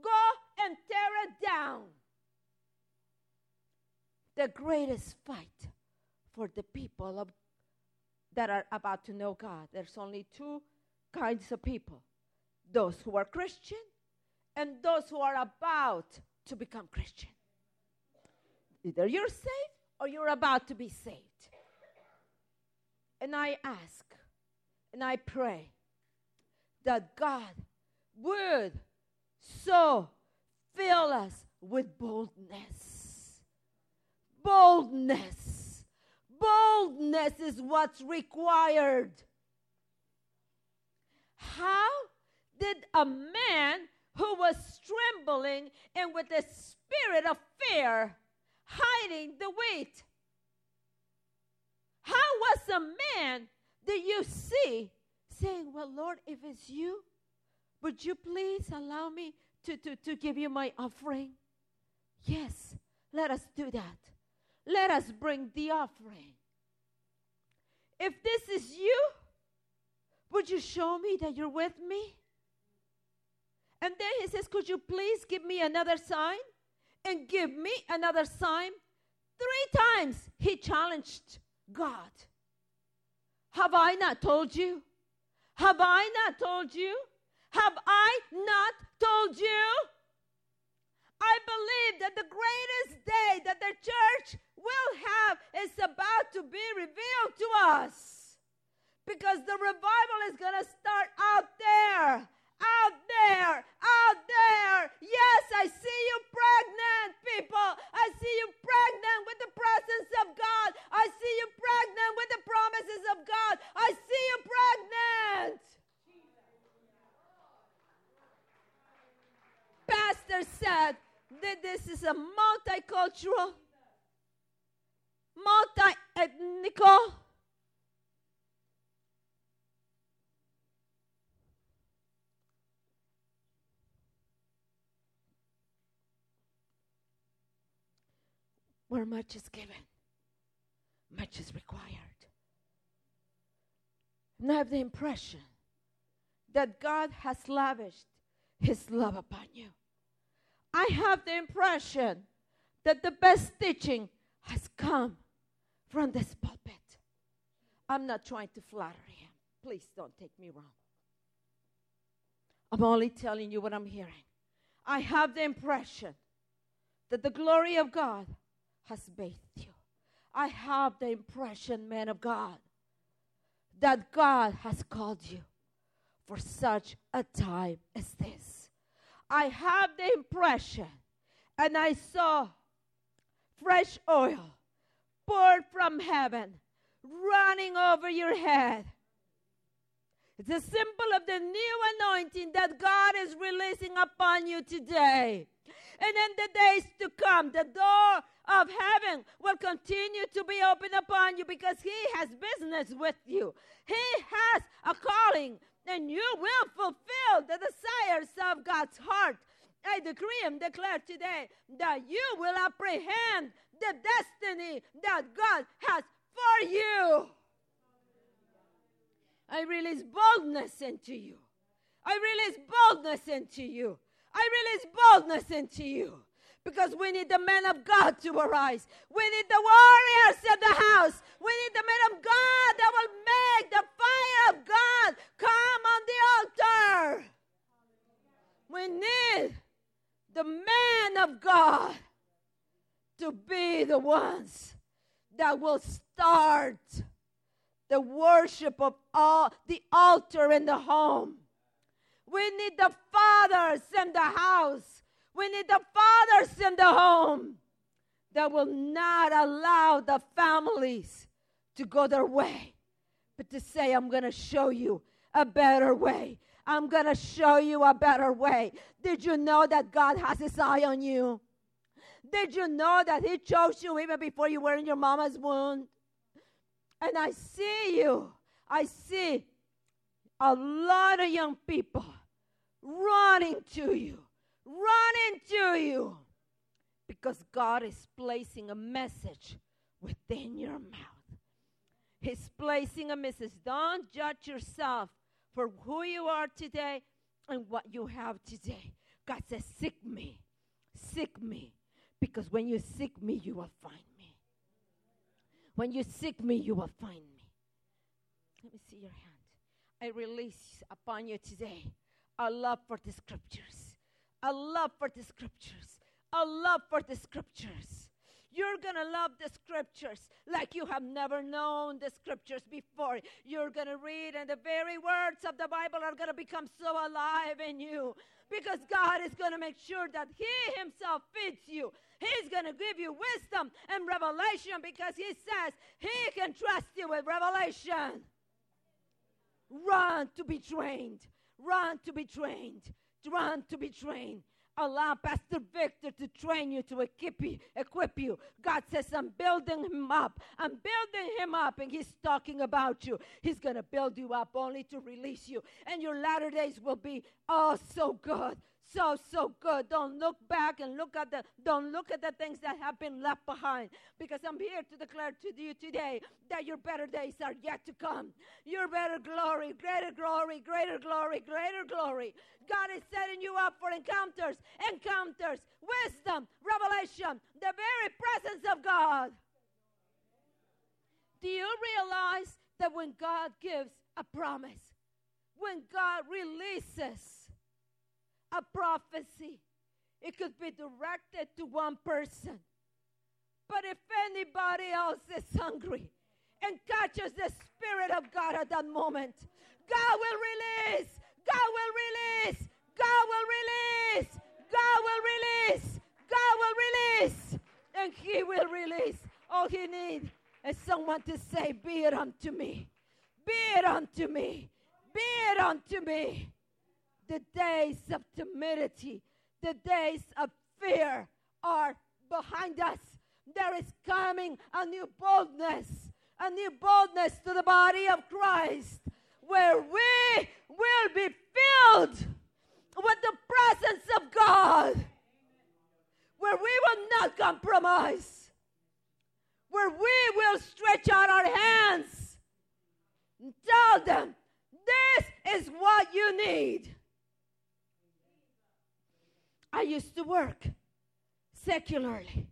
go and tear it down the greatest fight for the people of, that are about to know God. There's only two kinds of people those who are Christian and those who are about to become Christian. Either you're saved or you're about to be saved. And I ask and I pray that God would so fill us with boldness boldness. Boldness is what's required. How did a man who was trembling and with a spirit of fear hiding the wheat? How was a man that you see saying, Well, Lord, if it's you, would you please allow me to, to, to give you my offering? Yes, let us do that let us bring the offering. If this is you, would you show me that you're with me? And then he says, Could you please give me another sign? And give me another sign. Three times he challenged God. Have I not told you? Have I not told you? Have I not told you? I believe that the greatest day that the church will have is about to be revealed to us. Because the revival is going to start out there. Out there, out there. Yes, I see you pregnant, people. I see you pregnant with the presence of God. I see you pregnant with the promises of God. I see you pregnant. Pastor said, that this is a multicultural, multi ethnical, where much is given, much is required. And I have the impression that God has lavished His love upon you. I have the impression that the best teaching has come from this pulpit. I'm not trying to flatter him. Please don't take me wrong. I'm only telling you what I'm hearing. I have the impression that the glory of God has bathed you. I have the impression, man of God, that God has called you for such a time as this. I have the impression, and I saw fresh oil poured from heaven running over your head. It's a symbol of the new anointing that God is releasing upon you today. And in the days to come, the door of heaven will continue to be open upon you because He has business with you. He has a calling, and you will fulfill the desires of God's heart. I decree and declare today that you will apprehend the destiny that God has for you. I release boldness into you. I release boldness into you. I release boldness into you. Because we need the men of God to arise. We need the warriors in the house. We need the men of God that will make the fire of God come on the altar. We need the man of God to be the ones that will start the worship of all the altar in the home. We need the fathers in the house. We need the fathers in the home that will not allow the families to go their way, but to say, I'm going to show you a better way. I'm going to show you a better way. Did you know that God has his eye on you? Did you know that He chose you even before you were in your mama's womb? And I see you. I see a lot of young people running to you, running to you, because God is placing a message within your mouth. He's placing a message. Don't judge yourself for who you are today and what you have today. God says, Seek me, seek me, because when you seek me, you will find me. When you seek me, you will find me. Let me see your hand. I release upon you today a love for the scriptures, a love for the scriptures, a love for the scriptures. You're going to love the scriptures like you have never known the scriptures before. You're going to read, and the very words of the Bible are going to become so alive in you because God is going to make sure that He Himself feeds you. He's going to give you wisdom and revelation because He says He can trust you with revelation. Run to be trained. Run to be trained. Run to be trained. Allow Pastor Victor to train you, to equip you, equip you. God says, I'm building him up. I'm building him up, and he's talking about you. He's going to build you up only to release you. And your latter days will be, oh, so good so so good. Don't look back and look at the don't look at the things that have been left behind. Because i'm here to declare to you today that your better days are yet to come. Your better glory greater glory greater glory greater glory. God is setting you up for encounters encounters wisdom revelation the very presence of god. Do you realize that when god gives a promise when god releases a prophecy. It could be directed to one person. But if anybody else is hungry and catches the Spirit of God at that moment, God will release, God will release, God will release, God will release, God will release, and He will release. All He needs is someone to say, Be it unto me, be it unto me, be it unto me the days of timidity, the days of fear are behind us. There is coming a new boldness, a new boldness to the body of Christ where we will be filled with the presence of God, where we will not compromise, where we will stretch out our hands and tell them, This is what you need. I used to work secularly.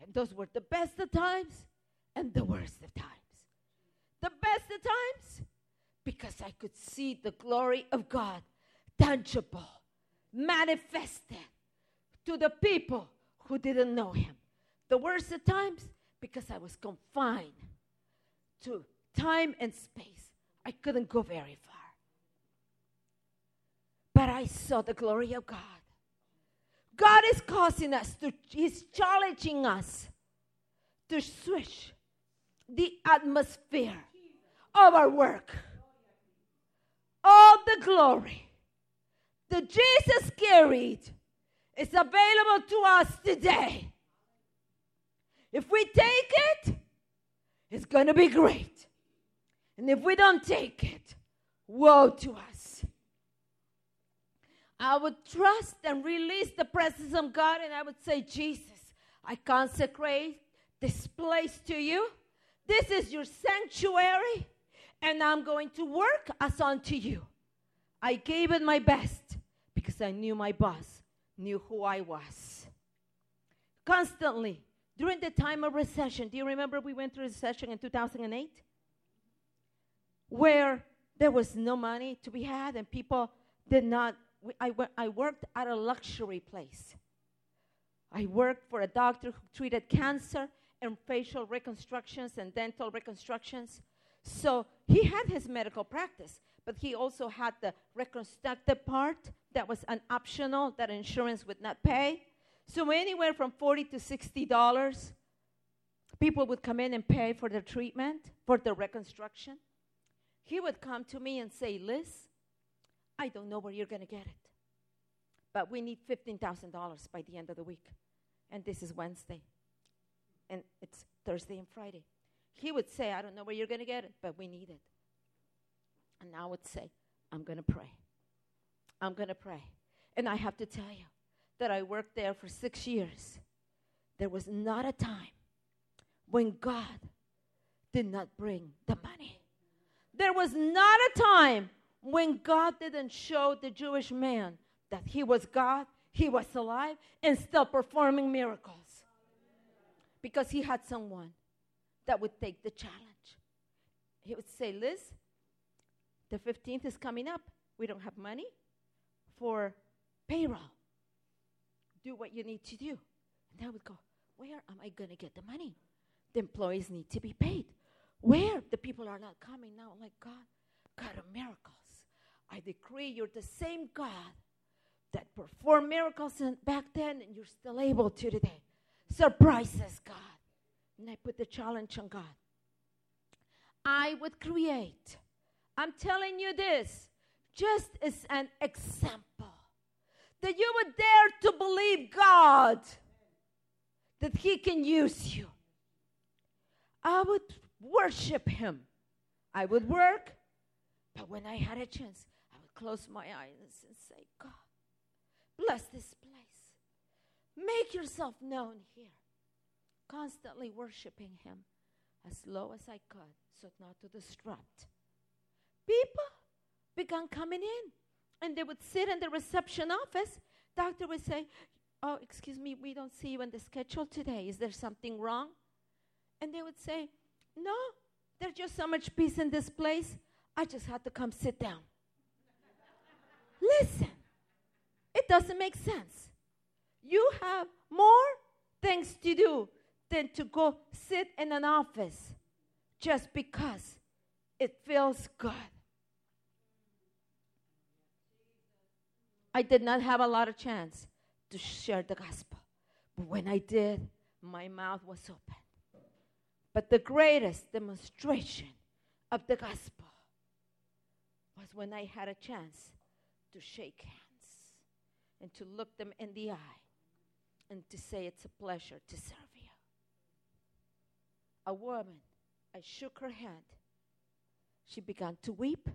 And those were the best of times and the worst of times. the best of times? Because I could see the glory of God tangible, manifested to the people who didn't know Him. The worst of times? Because I was confined to time and space. I couldn't go very far. But I saw the glory of God. God is causing us to, He's challenging us to switch the atmosphere of our work. All the glory that Jesus carried is available to us today. If we take it, it's going to be great. And if we don't take it, woe to us. I would trust and release the presence of God, and I would say, Jesus, I consecrate this place to you. This is your sanctuary, and I'm going to work as unto you. I gave it my best because I knew my boss knew who I was. Constantly, during the time of recession, do you remember we went through a recession in 2008? Where there was no money to be had and people did not. I, I worked at a luxury place. I worked for a doctor who treated cancer and facial reconstructions and dental reconstructions. So he had his medical practice, but he also had the reconstructive part that was an optional that insurance would not pay. So anywhere from 40 to 60 dollars people would come in and pay for their treatment, for the reconstruction. He would come to me and say, "Liz, I don't know where you're going to get it. But we need $15,000 by the end of the week. And this is Wednesday. And it's Thursday and Friday." He would say, "I don't know where you're going to get it, but we need it." And I would say, "I'm going to pray." I'm going to pray. And I have to tell you that I worked there for six years. There was not a time when God did not bring the money. There was not a time when God didn't show the Jewish man that he was God, he was alive, and still performing miracles. Because he had someone that would take the challenge. He would say, Liz, the 15th is coming up. We don't have money for payroll. Do what you need to do. And I would go, Where am I going to get the money? The employees need to be paid. Where? The people are not coming now. like, God, God of miracles. I decree you're the same God that performed miracles back then and you're still able to today. Surprises God. And I put the challenge on God. I would create. I'm telling you this just as an example. That you would dare to believe God that He can use you. I would worship Him. I would work, but when I had a chance, close my eyes and say, God, bless this place. Make yourself known here. Constantly worshiping Him as low as I could so not to disrupt. People began coming in. And they would sit in the reception office. Doctor would say, Oh, excuse me, we don't see you in the schedule today. Is there something wrong? And they would say, No, there's just so much peace in this place. I just had to come sit down. Listen, it doesn't make sense. You have more things to do than to go sit in an office just because it feels good. I did not have a lot of chance to share the gospel. But when I did, my mouth was open. But the greatest demonstration of the gospel was when I had a chance to shake hands and to look them in the eye and to say, It's a pleasure to serve you. A woman, I shook her hand. She began to weep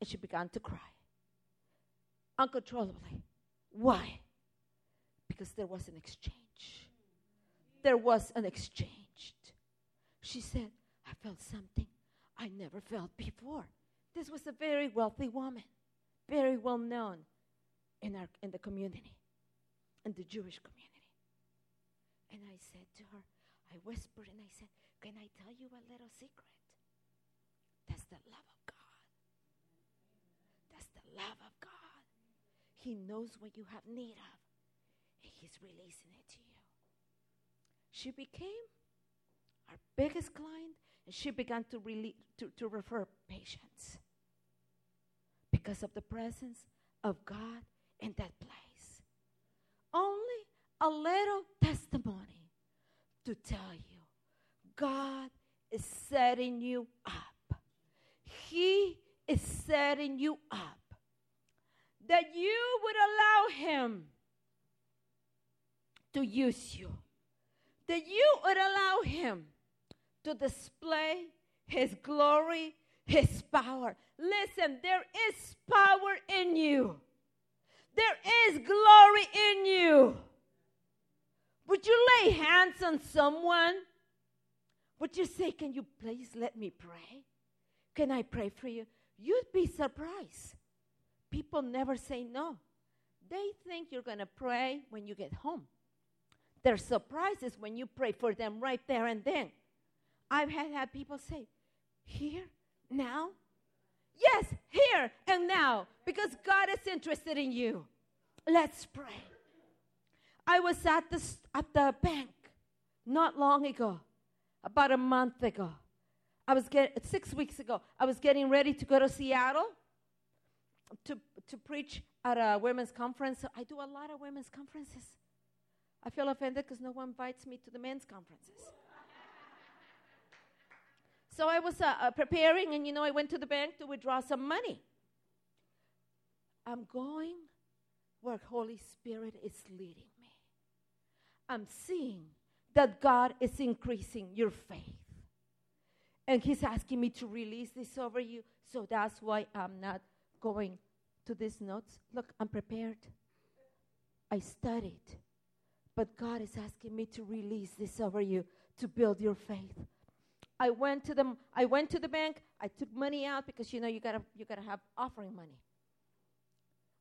and she began to cry uncontrollably. Why? Because there was an exchange. There was an exchange. She said, I felt something I never felt before. This was a very wealthy woman, very well known in, our, in the community, in the Jewish community. And I said to her, I whispered and I said, Can I tell you a little secret? That's the love of God. That's the love of God. He knows what you have need of, and He's releasing it to you. She became our biggest client, and she began to, rele- to, to refer patients because of the presence of God in that place. Only a little testimony to tell you God is setting you up. He is setting you up. That you would allow Him to use you. That you would allow Him to display His glory, His power. Listen, there is power in you, there is glory in you. Would you lay hands on someone? Would you say, Can you please let me pray? Can I pray for you? You'd be surprised. People never say no. They think you're going to pray when you get home. Their surprise is when you pray for them right there and then. I've had, had people say, Here, now? Yes, here and now, because God is interested in you. Let's pray. I was at the, at the bank not long ago, about a month ago. I was getting, six weeks ago, I was getting ready to go to Seattle to, to preach at a women's conference. I do a lot of women's conferences. I feel offended because no one invites me to the men's conferences. So I was uh, uh, preparing, and you know, I went to the bank to withdraw some money. I'm going where Holy Spirit is leading. Me. I'm seeing that God is increasing your faith. And He's asking me to release this over you. So that's why I'm not going to these notes. Look, I'm prepared. I studied. But God is asking me to release this over you to build your faith. I went to the I went to the bank. I took money out because you know you gotta you gotta have offering money.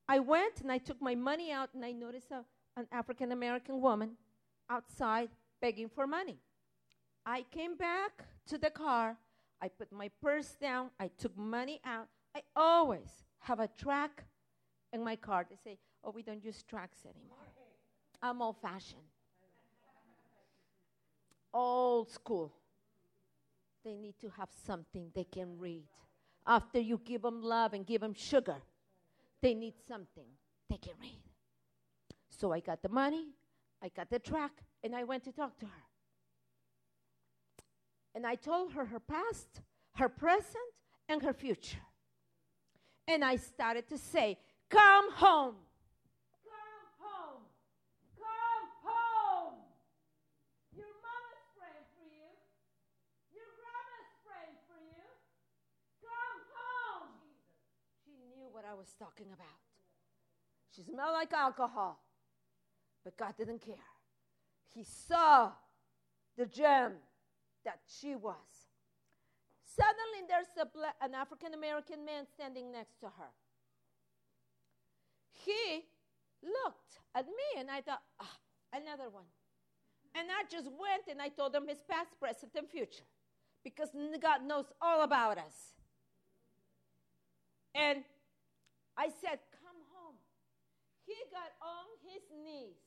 I went and I took my money out and I noticed a, an African American woman outside begging for money. I came back to the car. I put my purse down. I took money out. I always have a track in my car. They say, oh, we don't use tracks anymore. I'm old fashioned, old school. They need to have something they can read. After you give them love and give them sugar, they need something they can read. So I got the money, I got the track and I went to talk to her. And I told her her past, her present, and her future. And I started to say, Come home. Come home. Come home. Your mama's praying for you. Your grandma's praying for you. Come home. She knew what I was talking about. She smelled like alcohol. But God didn't care. He saw the gem that she was. Suddenly, there's bla- an African American man standing next to her. He looked at me, and I thought, ah, another one. And I just went and I told him his past, present, and future because God knows all about us. And I said, Come home. He got on his knees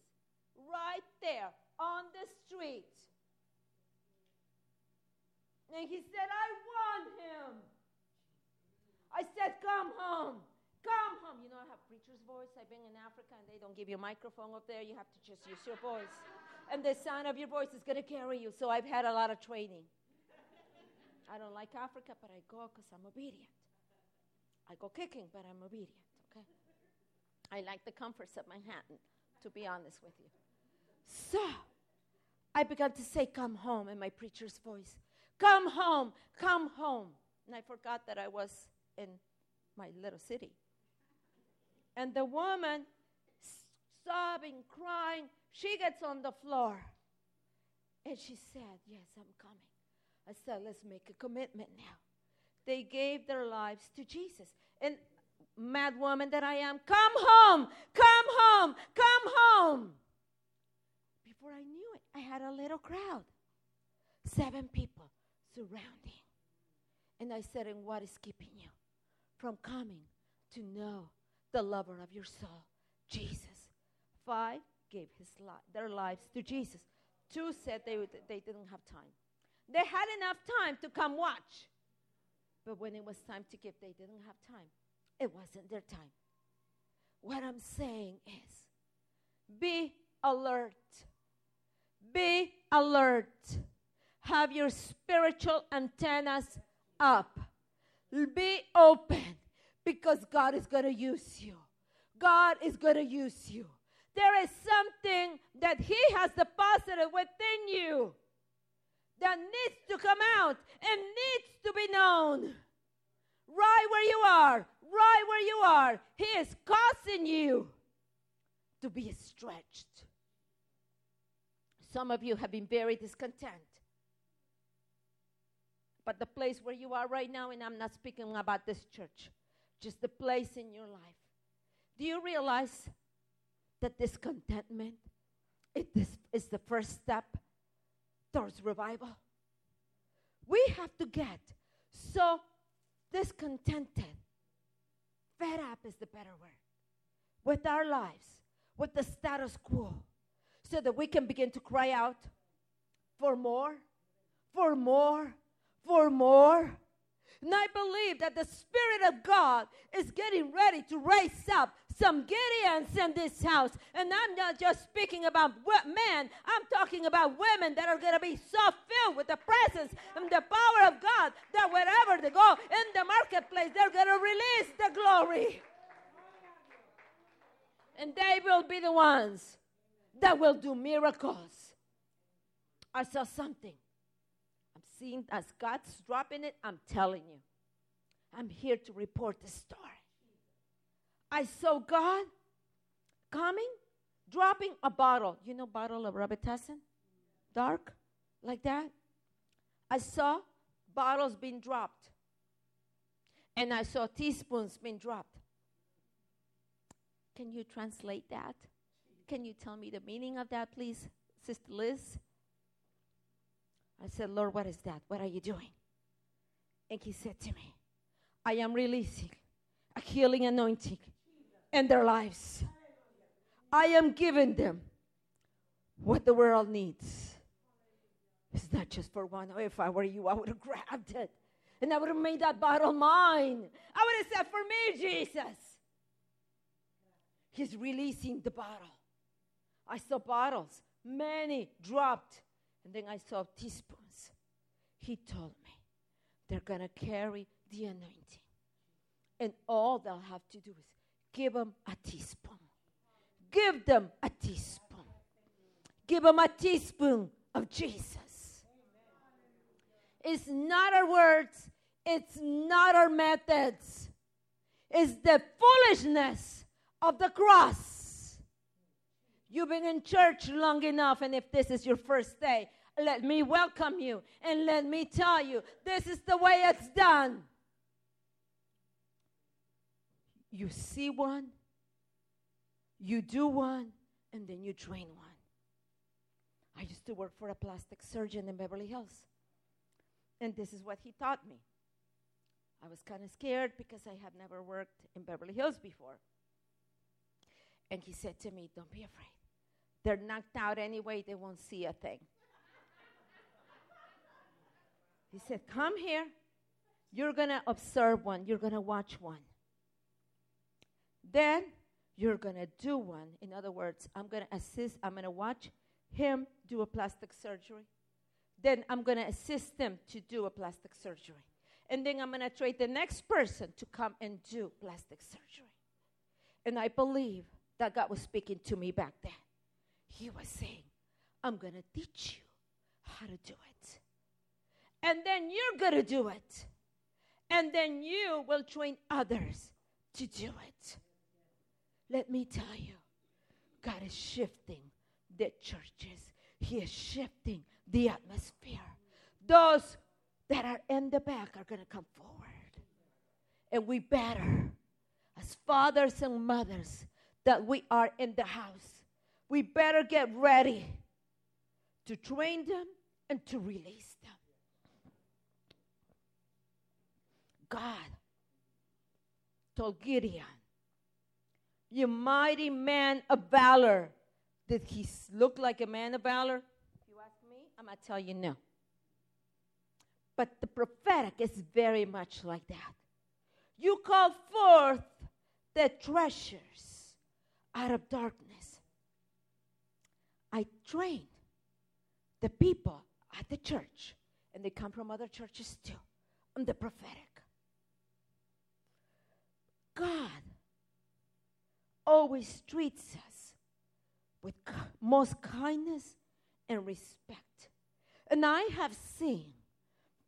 right there on the street. And he said, I want him. I said, Come home. Come home. You know, I have preacher's voice. I've been in Africa and they don't give you a microphone up there. You have to just use your voice. And the sound of your voice is going to carry you. So I've had a lot of training. I don't like Africa, but I go because I'm obedient. I go kicking, but I'm obedient, okay? I like the comforts of Manhattan, to be honest with you. So I began to say, Come home, in my preacher's voice. Come home, come home. And I forgot that I was in my little city. And the woman, sobbing, crying, she gets on the floor. And she said, Yes, I'm coming. I said, Let's make a commitment now. They gave their lives to Jesus. And mad woman that I am, come home, come home, come home. Before I knew it, I had a little crowd seven people surrounding. And I said, And what is keeping you from coming to know the lover of your soul, Jesus? Five gave his li- their lives to Jesus. Two said they, would, they didn't have time. They had enough time to come watch. But when it was time to give, they didn't have time. It wasn't their time. What I'm saying is be alert. Be alert. Have your spiritual antennas up. Be open because God is going to use you. God is going to use you. There is something that He has deposited within you that needs to come out and needs to be known. Right where you are, right where you are, He is causing you to be stretched. Some of you have been very discontent. But the place where you are right now, and I'm not speaking about this church, just the place in your life. Do you realize that discontentment it is, is the first step towards revival? We have to get so discontented. Fed up is the better word. With our lives, with the status quo, so that we can begin to cry out for more, for more, for more. And I believe that the Spirit of God is getting ready to raise up some Gideons in this house. And I'm not just speaking about men, I'm talking about women that are going to be so filled with the presence and the power of God that wherever they go in the marketplace, they're going to release the glory. And they will be the ones that will do miracles. I saw something I'm seeing as God's dropping it, I'm telling you. I'm here to report the story. I saw God coming, dropping a bottle. You know, bottle of Robitussin? Dark, like that. I saw bottles being dropped. And I saw teaspoons being dropped. Can you translate that? Can you tell me the meaning of that, please, Sister Liz? I said, Lord, what is that? What are you doing? And he said to me, I am releasing a healing anointing in their lives. I am giving them what the world needs. It's not just for one. Oh, if I were you, I would have grabbed it and I would have made that bottle mine. I would have said, For me, Jesus. He's releasing the bottle. I saw bottles, many dropped and then I saw teaspoons. He told me they're going to carry the anointing. And all they'll have to do is give them a teaspoon. Give them a teaspoon. Give them a teaspoon of Jesus. It's not our words, it's not our methods, it's the foolishness of the cross. You've been in church long enough, and if this is your first day, let me welcome you and let me tell you this is the way it's done. You see one, you do one, and then you train one. I used to work for a plastic surgeon in Beverly Hills, and this is what he taught me. I was kind of scared because I had never worked in Beverly Hills before. And he said to me, Don't be afraid. They're knocked out anyway, they won't see a thing. He said, Come here. You're going to observe one, you're going to watch one. Then you're going to do one. In other words, I'm going to assist, I'm going to watch him do a plastic surgery. Then I'm going to assist them to do a plastic surgery. And then I'm going to trade the next person to come and do plastic surgery. And I believe that God was speaking to me back then. He was saying, I'm going to teach you how to do it and then you're going to do it. And then you will train others to do it. Let me tell you, God is shifting the churches, He is shifting the atmosphere. Those that are in the back are going to come forward. And we better, as fathers and mothers that we are in the house, we better get ready to train them and to release them. God told Gideon, You mighty man of valor. Did he look like a man of valor? If you ask me, I'm going to tell you no. But the prophetic is very much like that. You call forth the treasures out of darkness. I trained the people at the church, and they come from other churches too, on the prophetic. God always treats us with most kindness and respect. And I have seen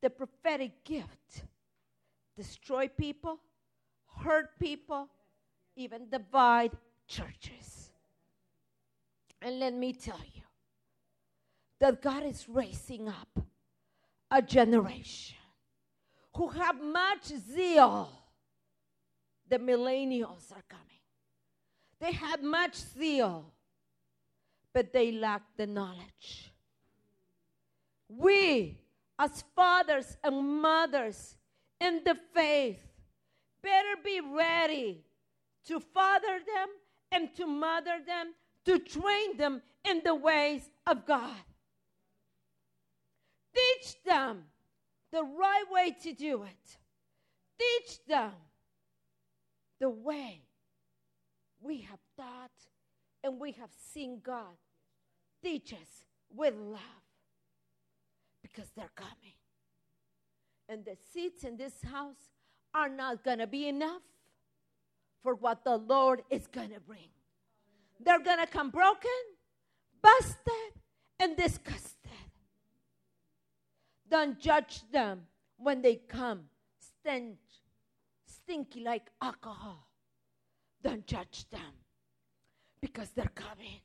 the prophetic gift destroy people, hurt people, even divide churches. And let me tell you that God is raising up a generation who have much zeal. The millennials are coming. They have much zeal, but they lack the knowledge. We, as fathers and mothers in the faith, better be ready to father them and to mother them, to train them in the ways of God. Teach them the right way to do it. Teach them the way we have taught and we have seen God teach us with love because they're coming. And the seats in this house are not going to be enough for what the Lord is going to bring. They're going to come broken, busted, and disgusted. Don't judge them when they come stench, stinky like alcohol. Don't judge them because they're coming.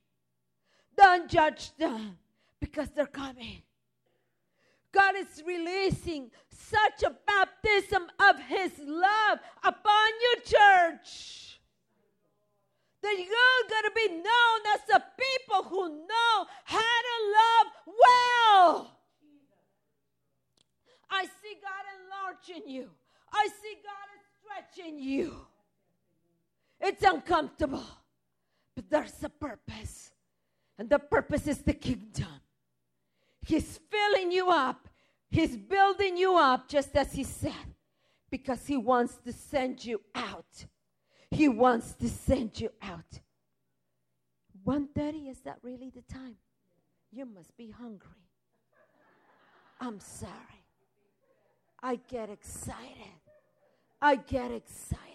Don't judge them because they're coming. God is releasing such a baptism of His love upon you, church. That you're going to be known as the people who know how to love well. I see God enlarging you. I see God stretching you. It's uncomfortable, but there's a purpose. And the purpose is the kingdom. He's filling you up, He's building you up, just as He said, because He wants to send you out. He wants to send you out. 1:30 is that really the time? You must be hungry. I'm sorry. I get excited. I get excited.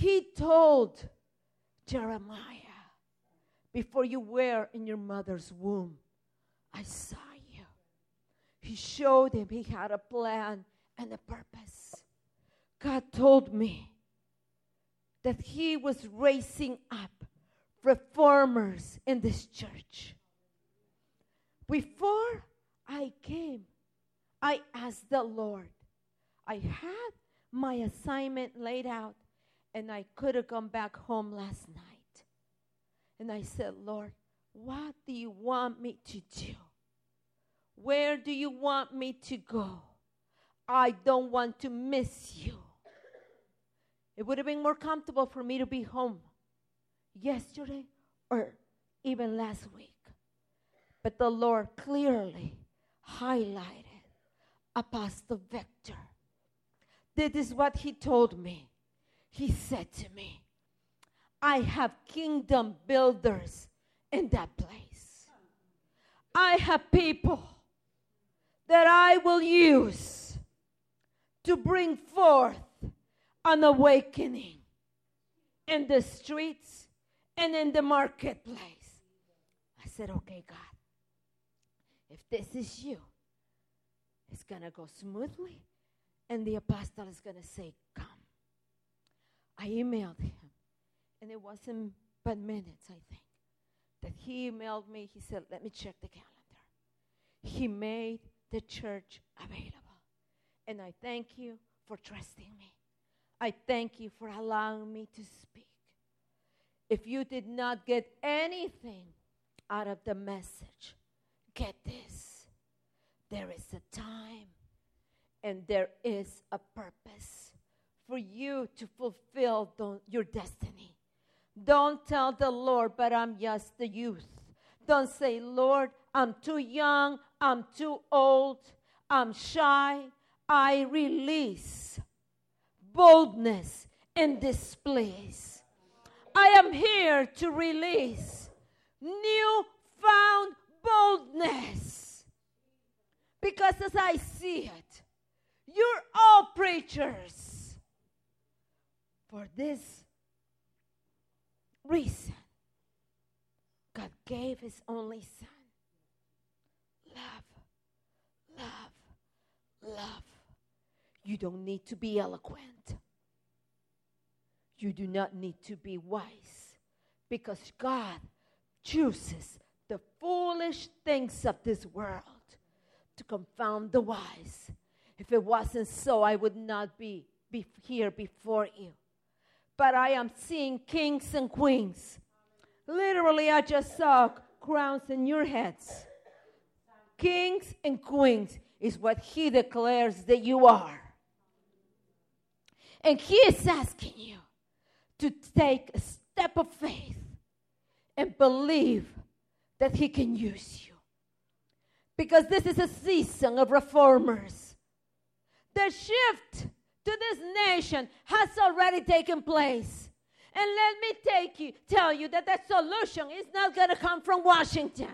He told Jeremiah, Before you were in your mother's womb, I saw you. He showed him he had a plan and a purpose. God told me that He was raising up reformers in this church. Before I came, I asked the Lord. I had my assignment laid out, and I could have gone back home last night. And I said, Lord, what do you want me to do? Where do you want me to go? I don't want to miss you. It would have been more comfortable for me to be home yesterday or even last week. But the Lord clearly highlighted Apostle Victor. This is what he told me. He said to me, I have kingdom builders in that place. I have people that I will use to bring forth an awakening in the streets and in the marketplace. I said, Okay, God, if this is you, it's going to go smoothly, and the apostle is going to say, Come. I emailed him, and it wasn't but minutes, I think, that he emailed me. He said, Let me check the calendar. He made the church available. And I thank you for trusting me. I thank you for allowing me to speak. If you did not get anything out of the message, get this there is a time And there is a purpose for you to fulfill the- your destiny. Don't tell the Lord, but I'm just the youth. Don't say, Lord, I'm too young, I'm too old, I'm shy. I release boldness in this place. I am here to release new found boldness. Because as I see it, you're all preachers for this reason. God gave his only son. Love, love, love. You don't need to be eloquent. You do not need to be wise because God chooses the foolish things of this world to confound the wise. If it wasn't so, I would not be, be here before you. But I am seeing kings and queens. Literally, I just saw crowns in your heads. Kings and queens is what he declares that you are. And he is asking you to take a step of faith and believe that he can use you. Because this is a season of reformers. The shift to this nation has already taken place. And let me take you, tell you that the solution is not going to come from Washington.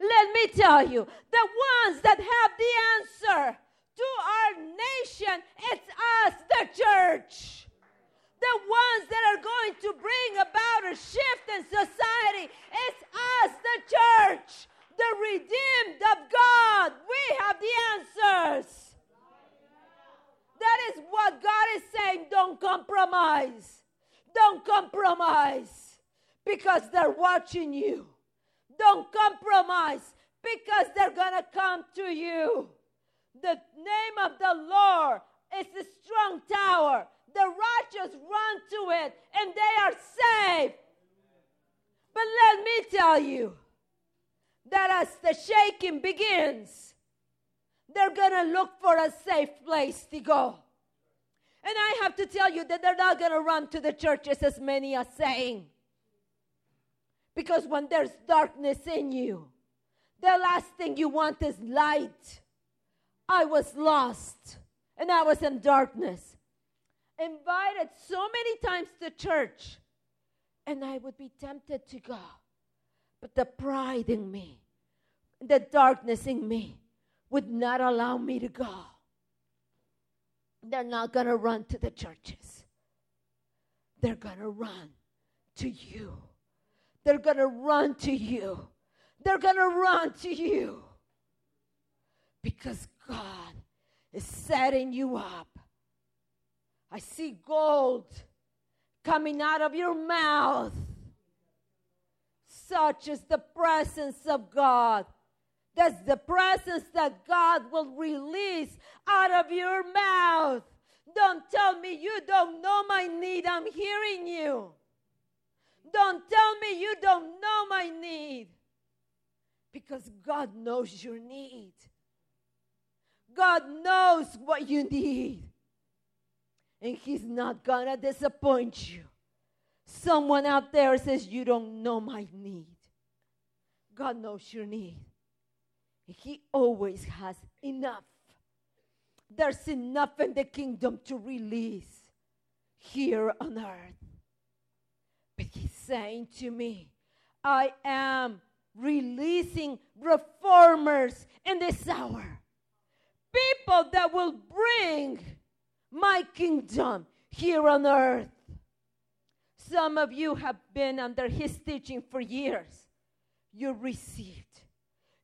Let me tell you, the ones that have the answer to our nation, it's us, the church. The ones that are going to bring about a shift in society, it's us, the church, the redeemed of God. We have the answers. That is what God is saying. Don't compromise. Don't compromise because they're watching you. Don't compromise because they're going to come to you. The name of the Lord is a strong tower. The righteous run to it and they are saved. But let me tell you that as the shaking begins, they're going to look for a safe place to go. And I have to tell you that they're not going to run to the churches as many are saying. Because when there's darkness in you, the last thing you want is light. I was lost and I was in darkness. Invited so many times to church, and I would be tempted to go. But the pride in me, the darkness in me, would not allow me to go. They're not going to run to the churches, they're going to run to you. They're going to run to you. They're going to run to you because God is setting you up. I see gold coming out of your mouth. Such is the presence of God. That's the presence that God will release out of your mouth. Don't tell me you don't know my need. I'm hearing you. Don't tell me you don't know my need. Because God knows your need. God knows what you need. And He's not gonna disappoint you. Someone out there says, You don't know my need. God knows your need. He always has enough. There's enough in the kingdom to release here on earth. But He's saying to me, I am releasing reformers in this hour. People that will bring my kingdom here on earth. Some of you have been under his teaching for years. You received.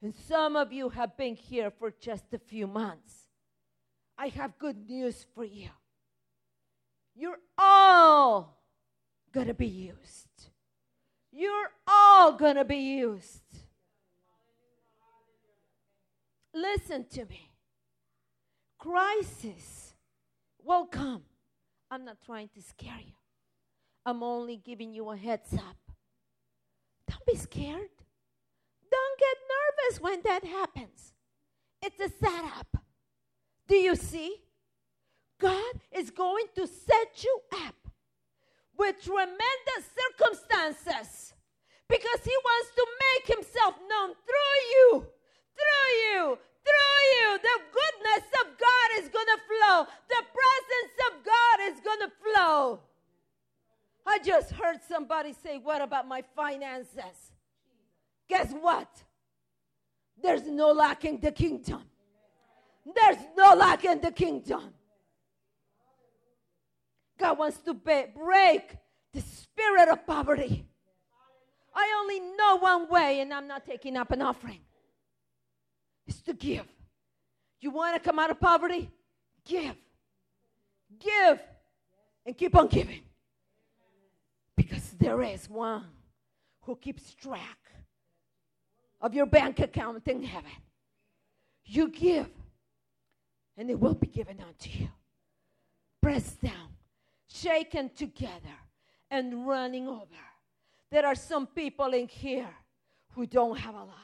And some of you have been here for just a few months. I have good news for you. You're all going to be used. You're all going to be used. Listen to me. Crisis will come. I'm not trying to scare you. I'm only giving you a heads up. Don't be scared. Don't get nervous when that happens. It's a setup. Do you see? God is going to set you up with tremendous circumstances because He wants to make Himself known through you, through you, through you. The goodness of God is going to flow, the presence of God is going to flow. I just heard somebody say, What about my finances? Guess what? There's no lack in the kingdom. There's no lack in the kingdom. God wants to break the spirit of poverty. I only know one way, and I'm not taking up an offering. It's to give. You want to come out of poverty? Give. Give. And keep on giving. Because there is one who keeps track of your bank account in heaven. You give, and it will be given unto you. Pressed down, shaken together, and running over. There are some people in here who don't have a lot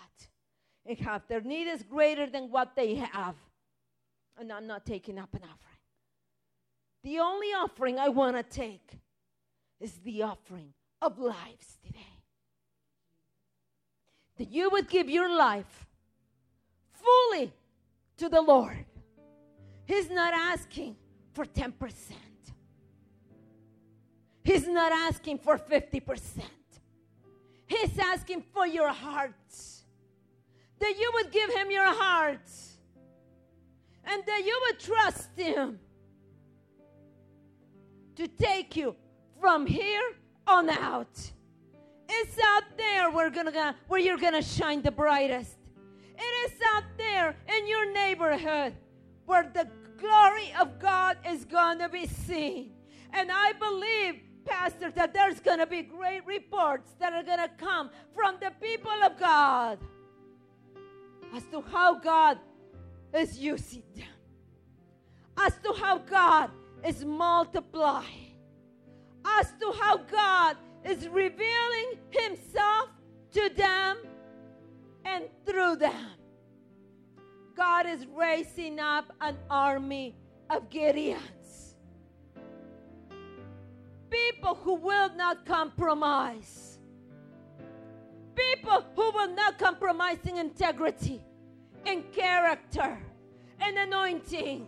and have their need is greater than what they have. And I'm not taking up an offering. The only offering I want to take is the offering of lives today. That you would give your life fully to the Lord. He's not asking for 10%. He's not asking for 50%. He's asking for your heart. That you would give him your heart. And that you would trust him to take you from here on out. It's out there we're gonna, where you're going to shine the brightest. It is out there in your neighborhood where the glory of God is going to be seen. And I believe, Pastor, that there's going to be great reports that are going to come from the people of God as to how God is using them, as to how God is multiplying, as to how God is revealing Himself to them and through them. God is raising up an army of Gideons. People who will not compromise. People who will not compromise in integrity, in character, in anointing.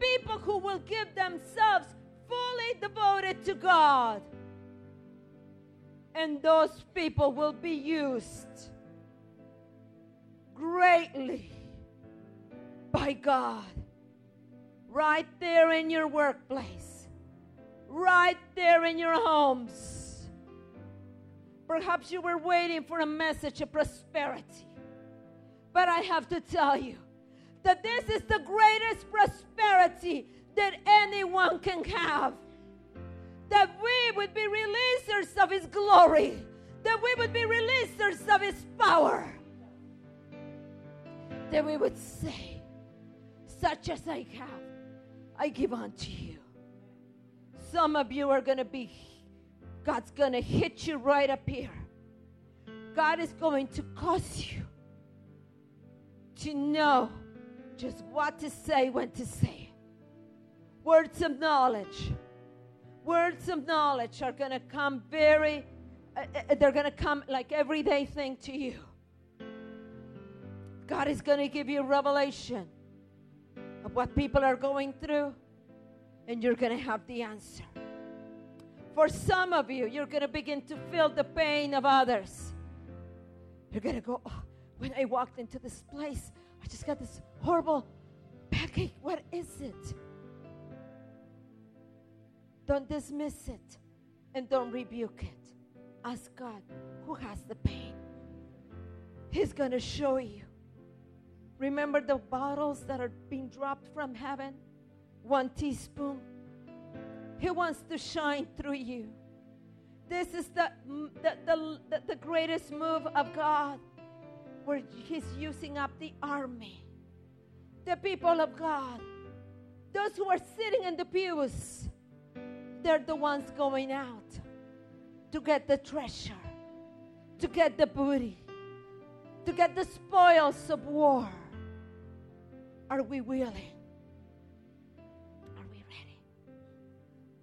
People who will give themselves fully devoted to God. And those people will be used greatly by God. Right there in your workplace, right there in your homes. Perhaps you were waiting for a message of prosperity. But I have to tell you that this is the greatest prosperity that anyone can have. That we would be releasers of His glory, that we would be releasers of His power, that we would say, Such as I have, I give unto you. Some of you are going to be, God's going to hit you right up here. God is going to cause you to know just what to say, when to say. Words of knowledge. Words of knowledge are going to come very, uh, uh they're going to come like everyday thing to you. God is going to give you revelation of what people are going through, and you're going to have the answer. For some of you, you're going to begin to feel the pain of others. You're going to go, oh, when I walked into this place, I just got this horrible backache. What is it? Don't dismiss it and don't rebuke it. Ask God who has the pain. He's going to show you. Remember the bottles that are being dropped from heaven? One teaspoon. He wants to shine through you. This is the, the, the, the, greatest move of God where He's using up the army, the people of God, those who are sitting in the pews. They're the ones going out to get the treasure, to get the booty, to get the spoils of war. Are we willing